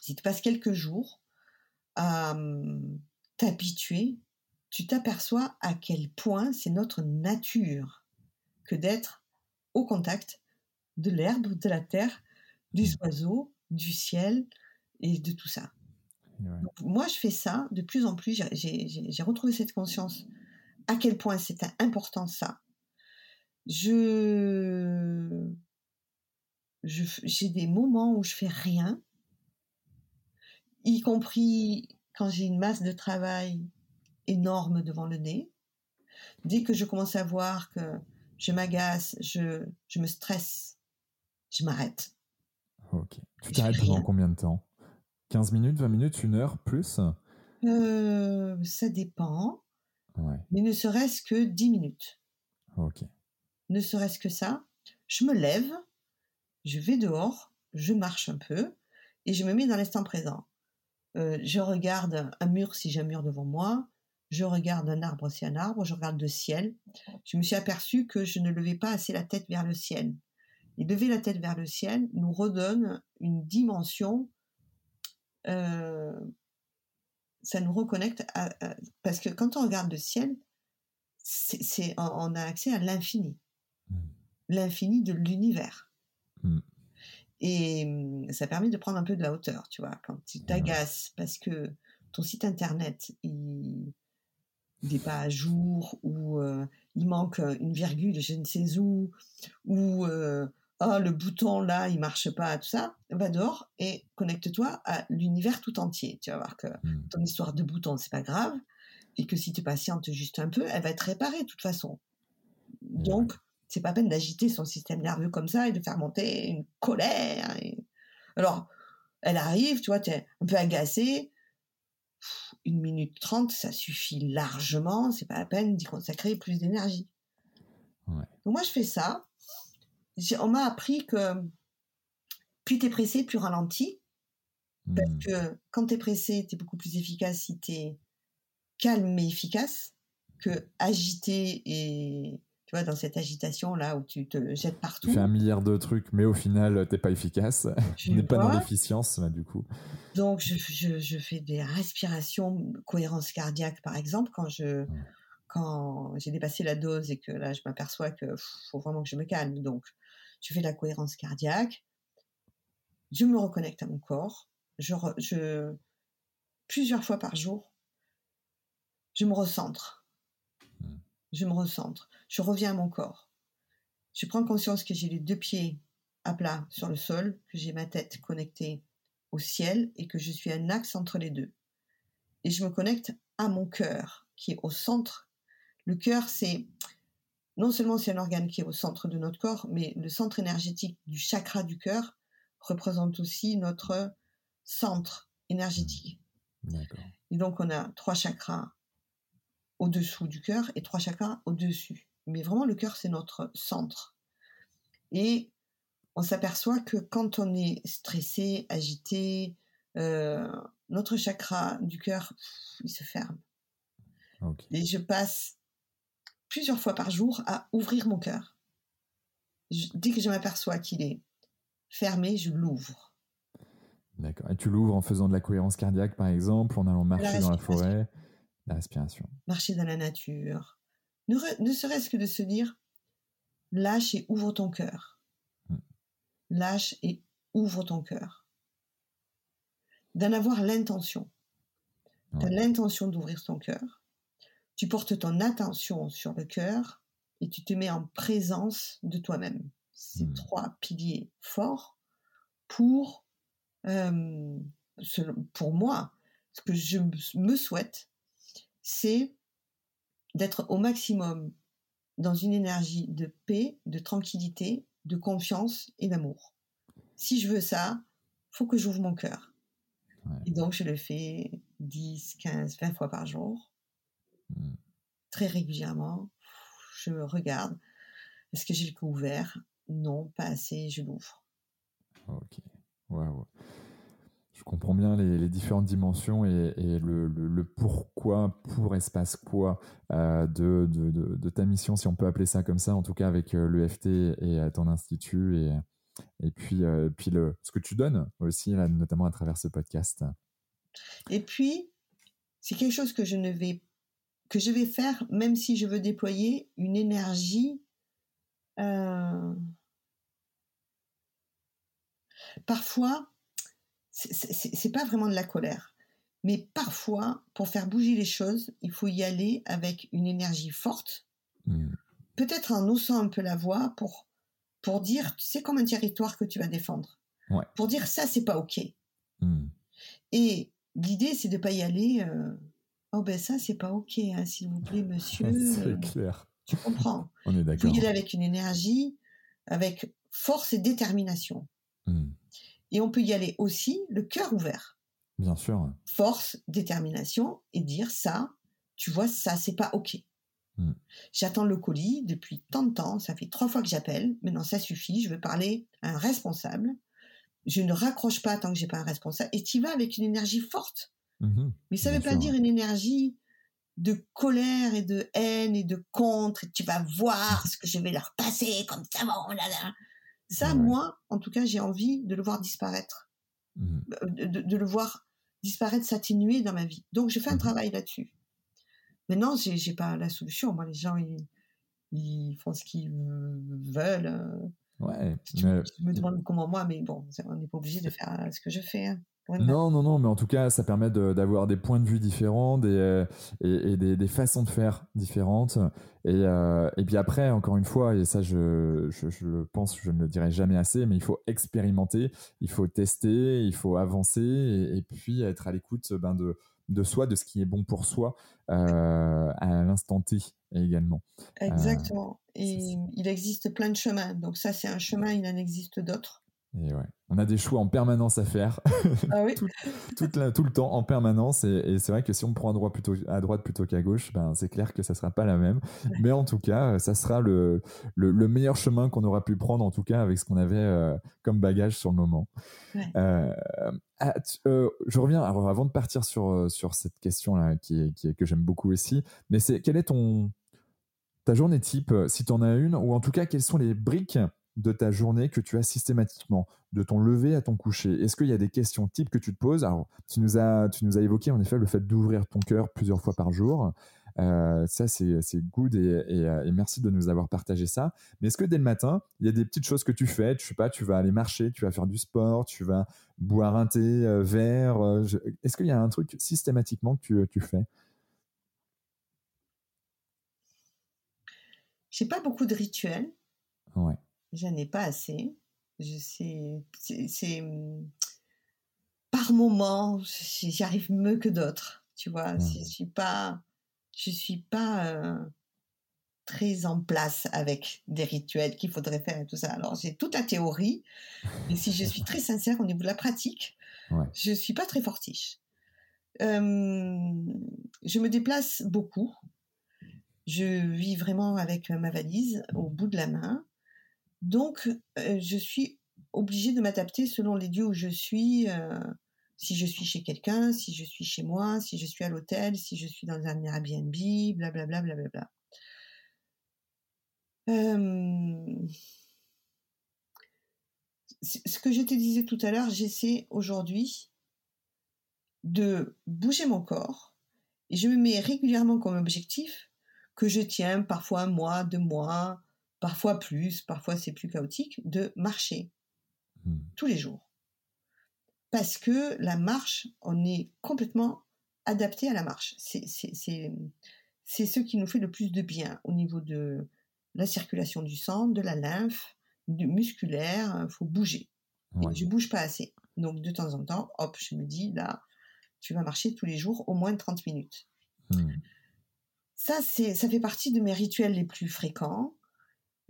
Speaker 2: si tu passes quelques jours à hum, t'habituer, tu t'aperçois à quel point c'est notre nature que d'être au contact de l'herbe, de la terre, des oiseaux, du ciel et de tout ça moi, je fais ça de plus en plus. J'ai retrouvé cette conscience à quel point c'était important ça. Je j'ai des moments où je fais rien, y compris quand j'ai une masse de travail énorme devant le nez. Dès que je commence à voir que je m'agace, je, je me stresse, je m'arrête.
Speaker 1: Ok. Tu t'arrêtes pendant combien de temps? 15 minutes, 20 minutes, une heure, plus
Speaker 2: euh, Ça dépend. Mais ne serait-ce que 10 minutes.
Speaker 1: Ok.
Speaker 2: Ne serait-ce que ça. Je me lève, je vais dehors, je marche un peu et je me mets dans l'instant présent. Euh, je regarde un mur si j'ai un mur devant moi, je regarde un arbre si un arbre, je regarde le ciel. Je me suis aperçu que je ne levais pas assez la tête vers le ciel. Et lever la tête vers le ciel nous redonne une dimension euh, ça nous reconnecte à, parce que quand on regarde le ciel, c'est, on a accès à l'infini, mmh. l'infini de l'univers. Mmh. Et mmh, ça permet de prendre un peu de la hauteur, tu vois. Quand tu t'agaces parce que ton site internet il n'est pas à jour ou euh, il manque une virgule, je ne sais où, ou oh, le bouton là, il marche pas, tout ça, va dehors et connecte-toi à l'univers tout entier. Tu vas voir que mmh. ton histoire de bouton, c'est pas grave, et que si tu patientes juste un peu, elle va être réparée de toute façon. Donc, c'est pas peine d'agiter son système nerveux comme ça et de faire monter une colère. Alors, elle arrive, tu vois, tu es un peu agacé. Une minute trente, ça suffit largement. C'est pas la peine d'y consacrer plus d'énergie. Donc, moi, je fais ça on m'a appris que plus tu es pressé, plus ralenti. Parce hmm. que quand tu es pressé, tu es beaucoup plus efficace si tu es calme mais efficace que agité et tu vois dans cette agitation là où tu te jettes partout.
Speaker 1: Tu fais un milliard de trucs mais au final t'es pas efficace. *laughs* Tu n'es pas dans l'efficience du coup.
Speaker 2: Donc je, fais des respirations, cohérence cardiaque par exemple quand je quand j'ai dépassé la dose et que là je m'aperçois que faut vraiment que je me calme donc je fais la cohérence cardiaque, je me reconnecte à mon corps, je, plusieurs fois par jour, je me recentre. Hmm. Je me recentre. Je reviens à mon corps. Je prends conscience que j'ai les deux pieds à plat sur le sol, que j'ai ma tête connectée au ciel et que je suis un axe entre les deux. Et je me connecte à mon cœur qui est au centre. Le cœur, c'est non seulement c'est un organe qui est au centre de notre corps, mais le centre énergétique du chakra du cœur représente aussi notre centre énergétique. Et donc on a trois chakras au-dessous du cœur et trois chakras au-dessus. Mais vraiment le cœur c'est notre centre. Et on s'aperçoit que quand on est stressé, agité, euh, notre chakra du cœur, il se ferme. Et je passe plusieurs fois par jour à ouvrir mon cœur. dès que je m'aperçois qu'il est fermé, je l'ouvre.
Speaker 1: D'accord. Et tu l'ouvres en faisant de la cohérence cardiaque, par exemple, en allant marcher dans la forêt, la respiration.
Speaker 2: Marcher dans la nature. Ne, serait-ce que de se dire, lâche et ouvre ton cœur. Hmm. Lâche et ouvre ton cœur. D'en avoir l'intention. Tu as l'intention d'ouvrir ton cœur tu portes ton attention sur le cœur et tu te mets en présence de toi-même. Ces hmm. trois piliers forts pour, euh, pour moi, ce que je me souhaite, c'est d'être au maximum dans une énergie de paix, de tranquillité, de confiance et d'amour. Si je veux ça, faut que j'ouvre mon cœur. Et donc, je le fais 10, 15, 20 fois par jour. Mm. Très régulièrement, je me regarde. Est-ce que j'ai le cou ouvert? Non, pas assez, je l'ouvre.
Speaker 1: Ok. Je comprends bien les, différentes dimensions et, le, pourquoi, pour espace quoi euh, de, de, ta mission, si on peut appeler ça comme ça, en tout cas avec euh, l'EFT et euh, ton institut et, et puis, puis le, ce que tu donnes aussi, notamment à travers ce podcast.
Speaker 2: Et puis, c'est quelque chose que je ne vais que je vais faire, même si je veux déployer une énergie euh, parfois, c'est pas vraiment de la colère, mais parfois, pour faire bouger les choses, il faut y aller avec une énergie forte, mmh. peut-être en haussant un peu la voix pour, pour dire, c'est comme un territoire que tu vas défendre, pour dire ça, c'est pas ok. Mmh. Et l'idée, c'est de pas y aller. Euh, Oh ben ça, c'est pas ok, hein, s'il vous plaît, monsieur. *laughs*
Speaker 1: c'est clair.
Speaker 2: Tu comprends.
Speaker 1: On est d'accord.
Speaker 2: Vous y avec une énergie, avec force et détermination. Hmm. Et on peut y aller aussi le cœur ouvert.
Speaker 1: Bien sûr.
Speaker 2: Force, détermination et dire ça, tu vois, ça, c'est pas ok. Hmm. J'attends le colis depuis tant de temps, ça fait trois fois que j'appelle, maintenant ça suffit, je veux parler à un responsable. Je ne raccroche pas tant que j'ai pas un responsable et tu vas avec une énergie forte. Mmh Mais ça ne veut pas dire une énergie de colère et de haine et de contre. Et tu vas voir ce que je vais leur passer comme ça. Ça, moi, en tout cas, j'ai envie de le voir disparaître, mmh euh, de, le voir disparaître, s'atténuer dans ma vie. Donc, je fais un mmh travail là-dessus. Maintenant, j'ai, j'ai pas la solution. Moi, les gens, ils, font ce qu'ils veulent. Ouais. Tu, me demandes comment moi, mais bon, on n'est pas obligé de faire euh, ce que je fais. Hein.
Speaker 1: Non, non, non, mais en tout cas, ça permet d'avoir des points de vue différents des, euh, et, des, façons de faire différentes. Et, euh, et, puis après, encore une fois, et ça, je, je, je, pense, je ne le dirai jamais assez, mais il faut expérimenter, il faut tester, il faut avancer et, puis être à l'écoute ben, de, de soi, de ce qui est bon pour soi euh, à l'instant T également.
Speaker 2: Exactement. et il existe plein de chemins. Donc ça, c'est un chemin, il en existe d'autres.
Speaker 1: Et ouais, on a des choix en permanence à faire, *laughs* ah oui. tout, le temps en permanence. Et, c'est vrai que si on prend à droite plutôt, à droite plutôt qu'à gauche, ben, c'est clair que ça sera pas la même. Mais en tout cas, ça sera le, le, meilleur chemin qu'on aura pu prendre, en tout cas avec ce qu'on avait euh, comme bagage sur le moment. Euh, ah, euh, je reviens alors, avant de partir sur, sur cette question-là qui, qui que j'aime beaucoup aussi. Mais c'est quelle est ton ta journée type, si tu en as une, ou en tout cas quelles sont les briques de ta journée que tu as systématiquement, de ton lever à ton coucher? Est-ce qu'il y a des questions types que tu te poses? Alors, tu nous as, tu nous as évoqué en effet le fait d'ouvrir ton cœur plusieurs fois par jour. Euh, ça, c'est good et, merci de nous avoir partagé ça. Mais est-ce que dès le matin, il y a des petites choses que tu fais? Tu sais pas, tu vas aller marcher, tu vas faire du sport, tu vas boire un thé euh, vert. Euh, est-ce qu'il y a un truc systématiquement que tu, tu fais?
Speaker 2: J'ai pas beaucoup de rituels.
Speaker 1: Ouais
Speaker 2: j'en ai pas assez. Je sais, c'est mmh, par moment, j'y arrive mieux que d'autres. Tu vois, je mmh. suis pas, je suis pas euh, très en place avec des rituels qu'il faudrait faire et tout ça. Alors j'ai toute la théorie, mais si je suis *laughs* très sincère au niveau de la pratique, je je suis pas très fortiche. je me déplace beaucoup. Je vis vraiment avec ma valise au bout de la main. Donc, euh, je suis obligée de m'adapter selon les lieux où je suis. Euh, si je suis chez quelqu'un, si je suis chez moi, si je suis à l'hôtel, si je suis dans un Airbnb, blablabla, blablabla. Euh, ce que je te disais tout à l'heure, j'essaie aujourd'hui de bouger mon corps et je me mets régulièrement comme objectif que je tiens parfois un mois, deux mois, parfois plus, parfois c'est plus chaotique, de marcher hmm. tous les jours. Parce que la marche, on est complètement adapté à la marche. C'est ce qui nous fait le plus de bien au niveau de la circulation du sang, de la lymphe, du musculaire, il faut bouger. Et je bouge pas assez. Donc de temps en temps, hop, je me dis, là, tu vas marcher tous les jours au moins 30 minutes. Hmm. Ça, ça fait partie de mes rituels les plus fréquents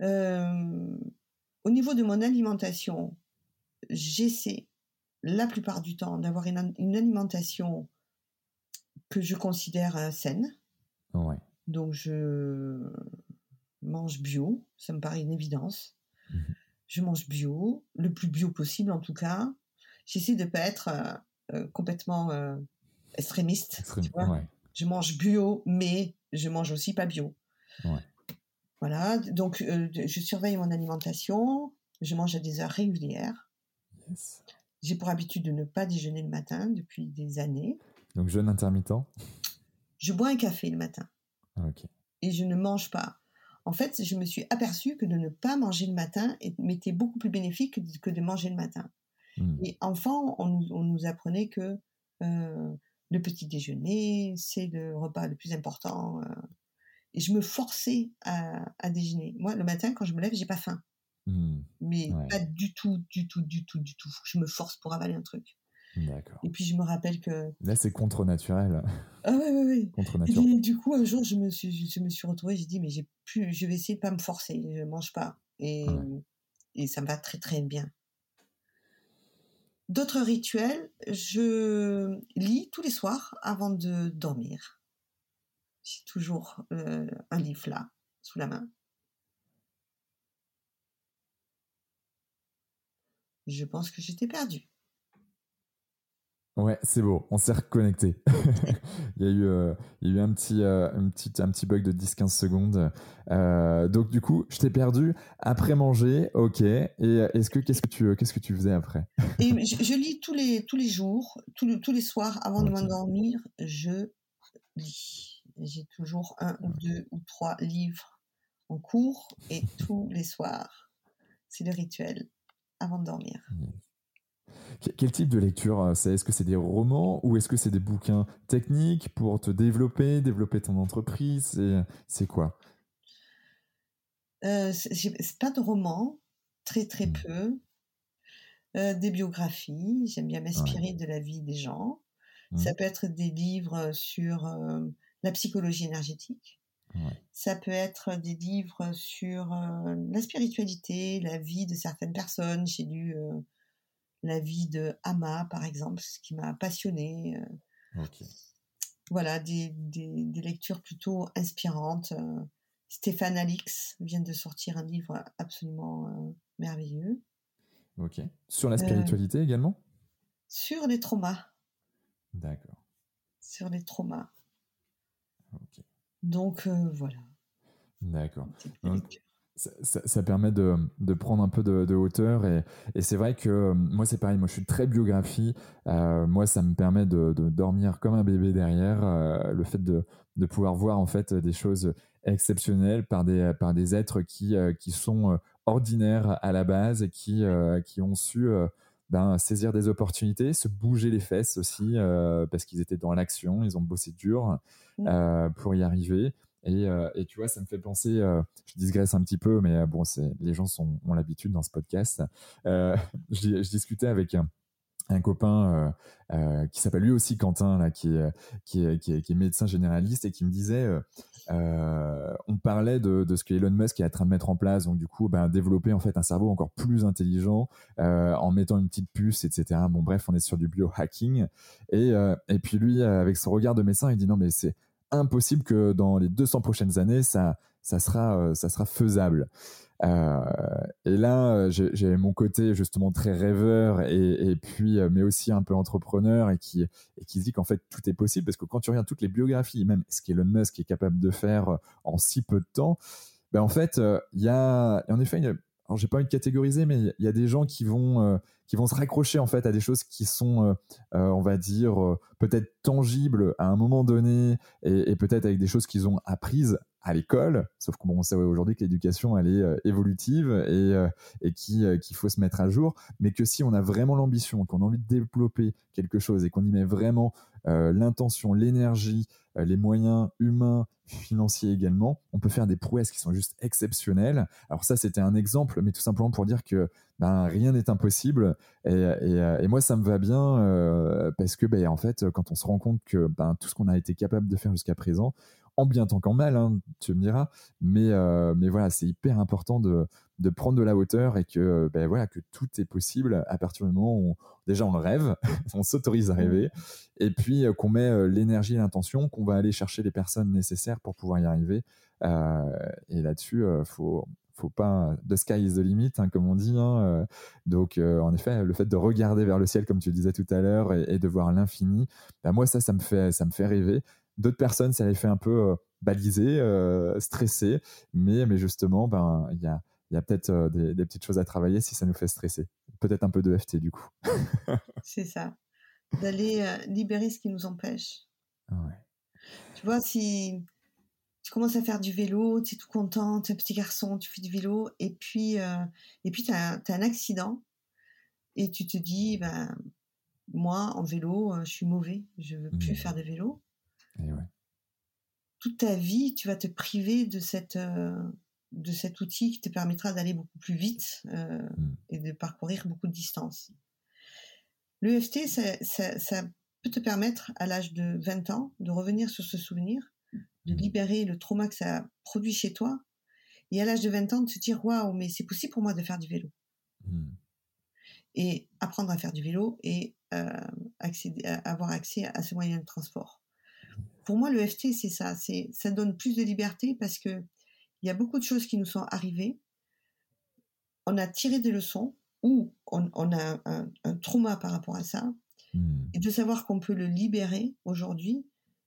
Speaker 2: au niveau de mon alimentation, j'essaie la plupart du temps d'avoir une, alimentation que je considère saine. Donc je mange bio, ça me paraît une évidence. Mmh je mange bio, le plus bio possible en tout cas. J'essaie de ne pas être complètement extrémiste. Je mange bio, mais je mange aussi pas bio. Voilà, donc euh, je surveille mon alimentation, je mange à des heures régulières. J'ai pour habitude de ne pas déjeuner le matin depuis des années.
Speaker 1: Donc jeûne intermittent?
Speaker 2: Je bois un café le matin.
Speaker 1: Ah,
Speaker 2: Et je ne mange pas. En fait, je me suis aperçue que de ne pas manger le matin m'était beaucoup plus bénéfique que de, manger le matin. Hmm. Et enfant, on, nous apprenait que euh, le petit déjeuner, c'est le repas le plus important. Euh, et je me forçais à, déjeuner. Moi, le matin, quand je me lève, j'ai pas faim. Mmh. Mais pas du tout, du tout, du tout, du tout. Faut que je me force pour avaler un truc.
Speaker 1: D'accord.
Speaker 2: Et puis je me rappelle que.
Speaker 1: Là, c'est contre-naturel.
Speaker 2: Ah ouais, ouais, ouais.
Speaker 1: Contre nature. Et
Speaker 2: du coup, un jour, je me suis, je me suis retrouvée, j'ai dit, mais j'ai plus, je vais essayer de pas me forcer, je mange pas. Et, et ça me va très, très bien. D'autres rituels, je lis tous les soirs avant de dormir. J'ai toujours euh, un livre là, sous la main. Je pense que j'étais perdue.
Speaker 1: Ouais, c'est beau, on s'est reconnecté. *laughs* il, y a eu, euh, il y a eu un petit, euh, un petit, un petit bug de 10-15 secondes. donc du coup, je t'ai perdu après manger, ok. Et est-ce que qu'est-ce que tu qu'est-ce que tu faisais après?
Speaker 2: Et *laughs* je, lis tous les tous les jours, tous, tous les soirs avant de m'endormir, je lis j'ai toujours un ou deux ou trois livres en cours et *laughs* tous les soirs, c'est le rituel avant de dormir.
Speaker 1: Quel type de lecture euh, c'est? Est-ce que c'est des romans ou est-ce que c'est des bouquins techniques pour te développer, développer ton entreprise? C'est quoi?
Speaker 2: Euh, C'est pas de romans, très très mmh. peu. Euh, des biographies, j'aime bien m'inspirer de la vie des gens. Mmh. Ça peut être des livres sur euh, la psychologie énergétique. Ça peut être des livres sur la spiritualité, la vie de certaines personnes. J'ai lu la vie de Hama, par exemple, ce qui m'a passionné. Euh. Voilà, des, des, lectures plutôt inspirantes. Euh. Stéphane Alix vient de sortir un livre absolument euh, merveilleux.
Speaker 1: Ok. Sur la spiritualité également?
Speaker 2: Sur les traumas.
Speaker 1: D'accord.
Speaker 2: Sur les traumas. Donc voilà.
Speaker 1: D'accord. Ça, permet de, prendre un peu de, hauteur et, c'est vrai que euh, moi c'est pareil, moi je suis très biographie, euh, moi ça me permet de, dormir comme un bébé derrière, euh, le fait de, pouvoir voir en fait des choses exceptionnelles par des, par des êtres qui, qui sont ordinaires à la base et qui, qui ont su ben, saisir des opportunités, se bouger les fesses aussi parce qu'ils étaient dans l'action, ils ont bossé dur mmh. pour y arriver. Euh, et, tu vois, ça me fait penser, euh, je digresse un petit peu, mais euh, bon, les gens sont, ont l'habitude dans ce podcast. *laughs* Je, discutais avec un, copain qui s'appelle lui aussi Quentin, là, qui, est, qui, qui, médecin généraliste et qui me disait, on parlait de, ce que Elon Musk est en train de mettre en place, donc du coup, ben, développer en fait un cerveau encore plus intelligent en mettant une petite puce, etc. Bon, bref, on est sur du biohacking. Et, et puis lui, avec son regard de médecin, il dit non, mais c'est impossible que dans les 200 prochaines années, ça, ça, sera, euh, ça sera faisable. Euh, et là, j'ai mon côté justement très rêveur et, puis, euh, mais aussi un peu entrepreneur et qui, qui se dit qu'en fait tout est possible parce que quand tu regardes toutes les biographies, même ce qu'Elon Musk est capable de faire en si peu de temps, ben en fait, il y a en effet une, alors j'ai pas envie de catégoriser, mais il y a des gens qui vont euh, qui vont se raccrocher en fait à des choses qui sont, euh, euh, on va dire, peut-être tangibles à un moment donné, et, peut-être avec des choses qu'ils ont apprises à l'école. Sauf qu'on sait aujourd'hui que l'éducation elle est évolutive et, et qu'il faut se mettre à jour, mais que si on a vraiment l'ambition, qu'on a envie de développer quelque chose et qu'on y met vraiment l'intention, l'énergie, les moyens humains financiers également, on peut faire des prouesses qui sont juste exceptionnelles. Alors ça, c'était un exemple, mais tout simplement pour dire que ben, rien n'est impossible. Et, moi, ça me va bien euh, parce que, ben, en fait, quand on se rend compte que ben, tout ce qu'on a été capable de faire jusqu'à présent, en bien tant qu'en mal, hein, tu me diras, mais, euh, mais voilà, c'est hyper important de, de prendre de la hauteur et que, ben, voilà, que tout est possible à partir du moment où déjà on le rêve, *laughs* on s'autorise à rêver, et puis euh, qu'on met l'énergie et l'intention, qu'on va aller chercher les personnes nécessaires pour pouvoir y arriver. et là-dessus, il faut, faut pas the sky is the limit hein, comme on dit hein, euh. donc euh, en effet le fait de regarder vers le ciel comme tu disais tout à l'heure et, de voir l'infini bah, moi ça ça me fait ça me fait rêver d'autres personnes ça les fait un peu euh, baliser stresser. Mais mais justement ben il y a y a peut-être des, petites choses à travailler si ça nous fait stresser. Peut-être un peu de FT du coup. *laughs*
Speaker 2: C'est ça. D'aller libérer ce qui nous empêche. Tu vois si tu commences à faire du vélo, tu es tout content, tu es un petit garçon, tu fais du vélo, et puis, euh, et puis tu as, un accident, et tu te dis, ben, moi, en vélo, euh, je suis mauvais, je veux plus mmh. faire de vélo. Toute ta vie, tu vas te priver de, cette, euh, de cet outil qui te permettra d'aller beaucoup plus vite mmh. et de parcourir beaucoup de distance. L'EFT, ça, ça, ça peut te permettre, à l'âge de 20 ans, de revenir sur ce souvenir de mmh. libérer le trauma que ça produit chez toi, et à l'âge de 20 ans, de se dire waouh, mais c'est possible pour moi de faire du vélo. Mmh. Et apprendre à faire du vélo et euh, accéder, avoir accès à ce moyen de transport. Pour moi, le FT, c'est ça. C'est, ça donne plus de liberté parce que il y a beaucoup de choses qui nous sont arrivées. On a tiré des leçons ou on, a un, trauma par rapport à ça. Mmh. Et de savoir qu'on peut le libérer aujourd'hui,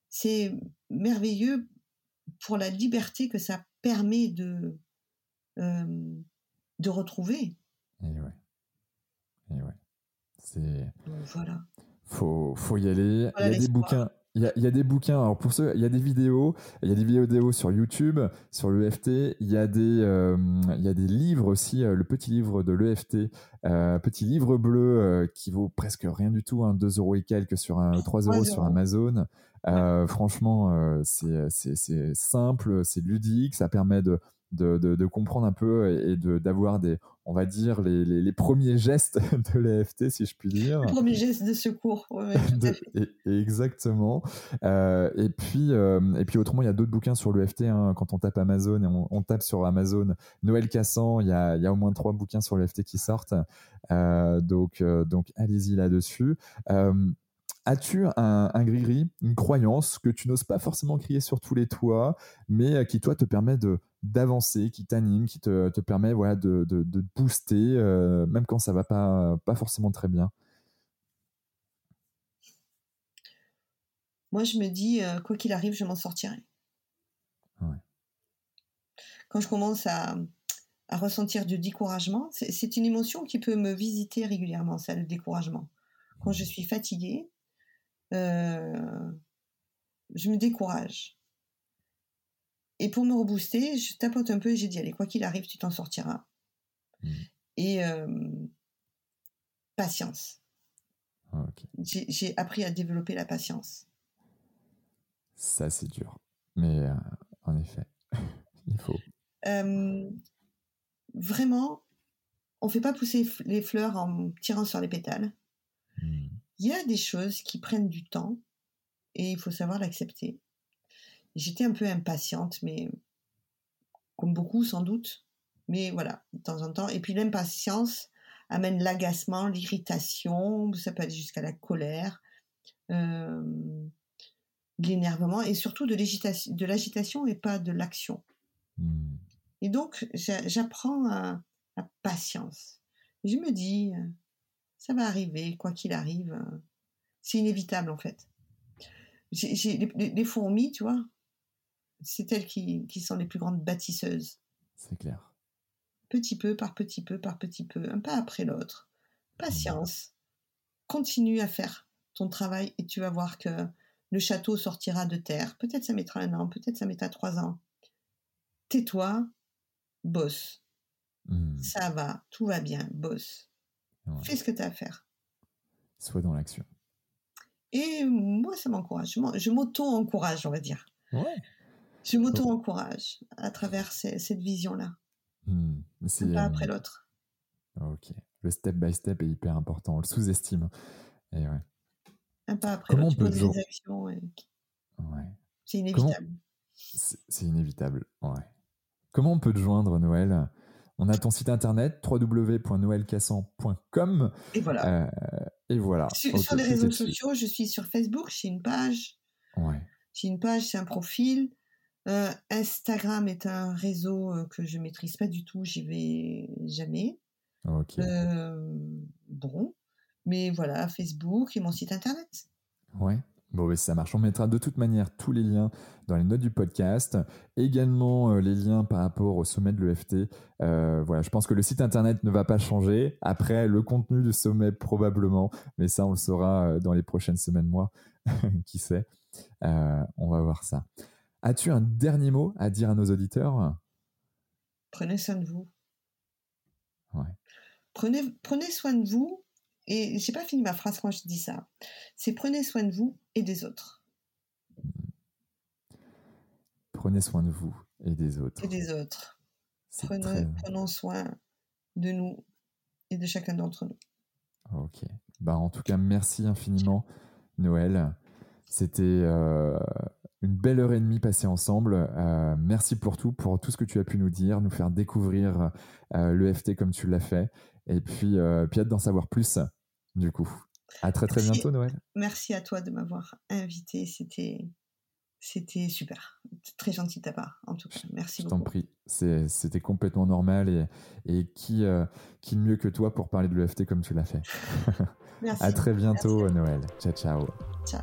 Speaker 2: c'est merveilleux pour la liberté que ça permet de, euh, de retrouver.
Speaker 1: Et ouais. Et ouais. C'est.
Speaker 2: Voilà.
Speaker 1: Faut, faut y aller. il y a des bouquins. Il y, a, des bouquins. Alors pour ceux, il y a des vidéos. Il y a des vidéos sur YouTube, sur l'EFT. Il y a des, il y a des livres aussi. le petit livre de l'EFT, petit livre bleu qui vaut presque rien du tout, hein, 2 euros et quelques sur un, 3 euros sur Amazon. franchement, c'est simple, c'est ludique, ça permet de de, de, comprendre un peu et, de d'avoir des, on va dire, les, les, premiers gestes *laughs* de l'EFT, si je puis dire. Les
Speaker 2: premiers gestes de secours. Ouais, *laughs*
Speaker 1: exactement. Euh, et, puis, euh, et puis autrement, il y a d'autres bouquins sur l'EFT. Hein, quand on tape Amazon et on, tape sur Amazon Noël Cassant, il y a, il y a au moins trois bouquins sur l'EFT qui sortent. Euh, donc, donc allez-y là-dessus. As-tu un, un gris-gris, une croyance que tu n'oses pas forcément crier sur tous les toits, mais qui toi te permet de d'avancer, qui t'anime, qui te, te, permet voilà, de, de, de booster, euh, même quand ça va pas, pas forcément très bien?
Speaker 2: Moi, je me dis, euh, quoi qu'il arrive, je m'en sortirai. Quand je commence à, à ressentir du découragement, c'est une émotion qui peut me visiter régulièrement, ça, le découragement. Quand je suis fatiguée, euh, je me décourage. Et pour me rebooster, je tapote un peu et j'ai dit, allez, quoi qu'il arrive, tu t'en sortiras. Mmh. Et euh, patience. Ah, j'ai appris à développer la patience.
Speaker 1: Ça, c'est dur. Mais euh, en effet, *laughs* il faut.
Speaker 2: vraiment, on ne fait pas pousser les fleurs en tirant sur les pétales. Mmh. Il y a des choses qui prennent du temps et il faut savoir l'accepter. J'étais un peu impatiente, mais comme beaucoup sans doute. Mais voilà, de temps en temps. Et puis l'impatience amène l'agacement, l'irritation, ça peut aller jusqu'à la colère, euh, l'énervement et surtout de l'agitation et pas de l'action. Hmm. Et donc, j'apprends à la patience. je me dis, ça va arriver, quoi qu'il arrive. C'est inévitable en fait. Les, fourmis, tu vois, c'est elles qui, sont les plus grandes bâtisseuses.
Speaker 1: C'est clair.
Speaker 2: Petit peu par petit peu par petit peu, un pas après l'autre. Patience. Continue à faire ton travail et tu vas voir que le château sortira de terre. Peut-être ça mettra un an, peut-être ça mettra trois ans. Tais-toi, bosse. Hmm. Ça va, tout va bien, bosse. Fais ce que tu as à faire.
Speaker 1: Sois dans l'action.
Speaker 2: Et moi, ça m'encourage. Je m'auto-encourage, on va dire. Ouais. Je m'auto-encourage à travers cette vision-là. Un pas après euh, l'autre.
Speaker 1: Ok. Le step by step est hyper important. On le sous-estime. Et ouais.
Speaker 2: Un pas après des actions. Ouais. C'est inévitable.
Speaker 1: C'est inévitable. Ouais. Comment on peut te joindre, Noël? On a ton site internet www.noelcassan.com.
Speaker 2: Et voilà.
Speaker 1: Euh, et voilà.
Speaker 2: Sur, sur les réseaux sociaux, je suis sur Facebook, j'ai une page.
Speaker 1: Ouais.
Speaker 2: J'ai une page, c'est un profil. Euh, Instagram est un réseau euh, que je maîtrise pas du tout, j'y vais jamais. Euh, bon, mais voilà, Facebook et mon site internet.
Speaker 1: Ouais. Bon, ça marche. On mettra de toute manière tous les liens dans les notes du podcast. Également les liens par rapport au sommet de l'EFT. voilà, je pense que le site internet ne va pas changer. Après, le contenu du sommet probablement, mais ça, on le saura dans les prochaines semaines, mois. *laughs* Qui sait? On va voir ça. As-tu un dernier mot à dire à nos auditeurs?
Speaker 2: Prenez soin de vous. Prenez, prenez soin de vous, et j'ai pas fini ma phrase quand je dis ça. C'est prenez soin de vous et des autres.
Speaker 1: Prenez soin de vous et des autres.
Speaker 2: Et des autres. Prenons soin de nous et de chacun d'entre nous.
Speaker 1: Ok. Bah, en tout cas, merci infiniment, Noël. C'était euh, une belle heure et demie passée ensemble. Euh, merci pour tout, pour tout ce que tu as pu nous dire, nous faire découvrir euh, l'EFT comme tu l'as fait. Et puis, euh, puis hâte d'en savoir plus, du coup. À très très bientôt, Noël.
Speaker 2: Merci à toi de m'avoir invité. C'était, c'était super. Très gentil de ta part, en tout cas. Merci beaucoup.
Speaker 1: Je t'en prie. c'était complètement normal. Et, et qui, qui mieux que toi pour parler de l'EFT comme tu l'as fait? *laughs* Merci. à très bientôt, Noël. Ciao, ciao.
Speaker 2: Ciao.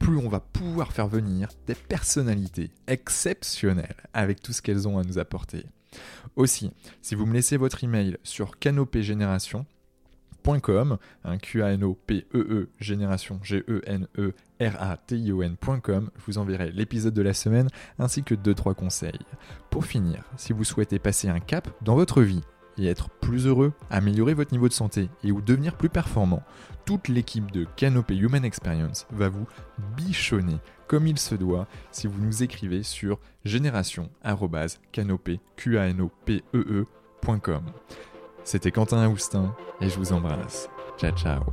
Speaker 1: plus on va pouvoir faire venir des personnalités exceptionnelles avec tout ce qu'elles ont à nous apporter. Aussi, si vous me laissez votre email sur canopégénération.com, un Q A N O P E E génération G E N E R A T I O N.com, je vous enverrai l'épisode de la semaine ainsi que 2 3 conseils. Pour finir, si vous souhaitez passer un cap dans votre vie et être plus heureux, améliorer votre niveau de santé et ou devenir plus performant, toute l'équipe de Canopé Human Experience va vous bichonner comme il se doit si vous nous écrivez sur génération@canopé.com. C'était Quentin Aoustin et je vous embrasse. Ciao ciao.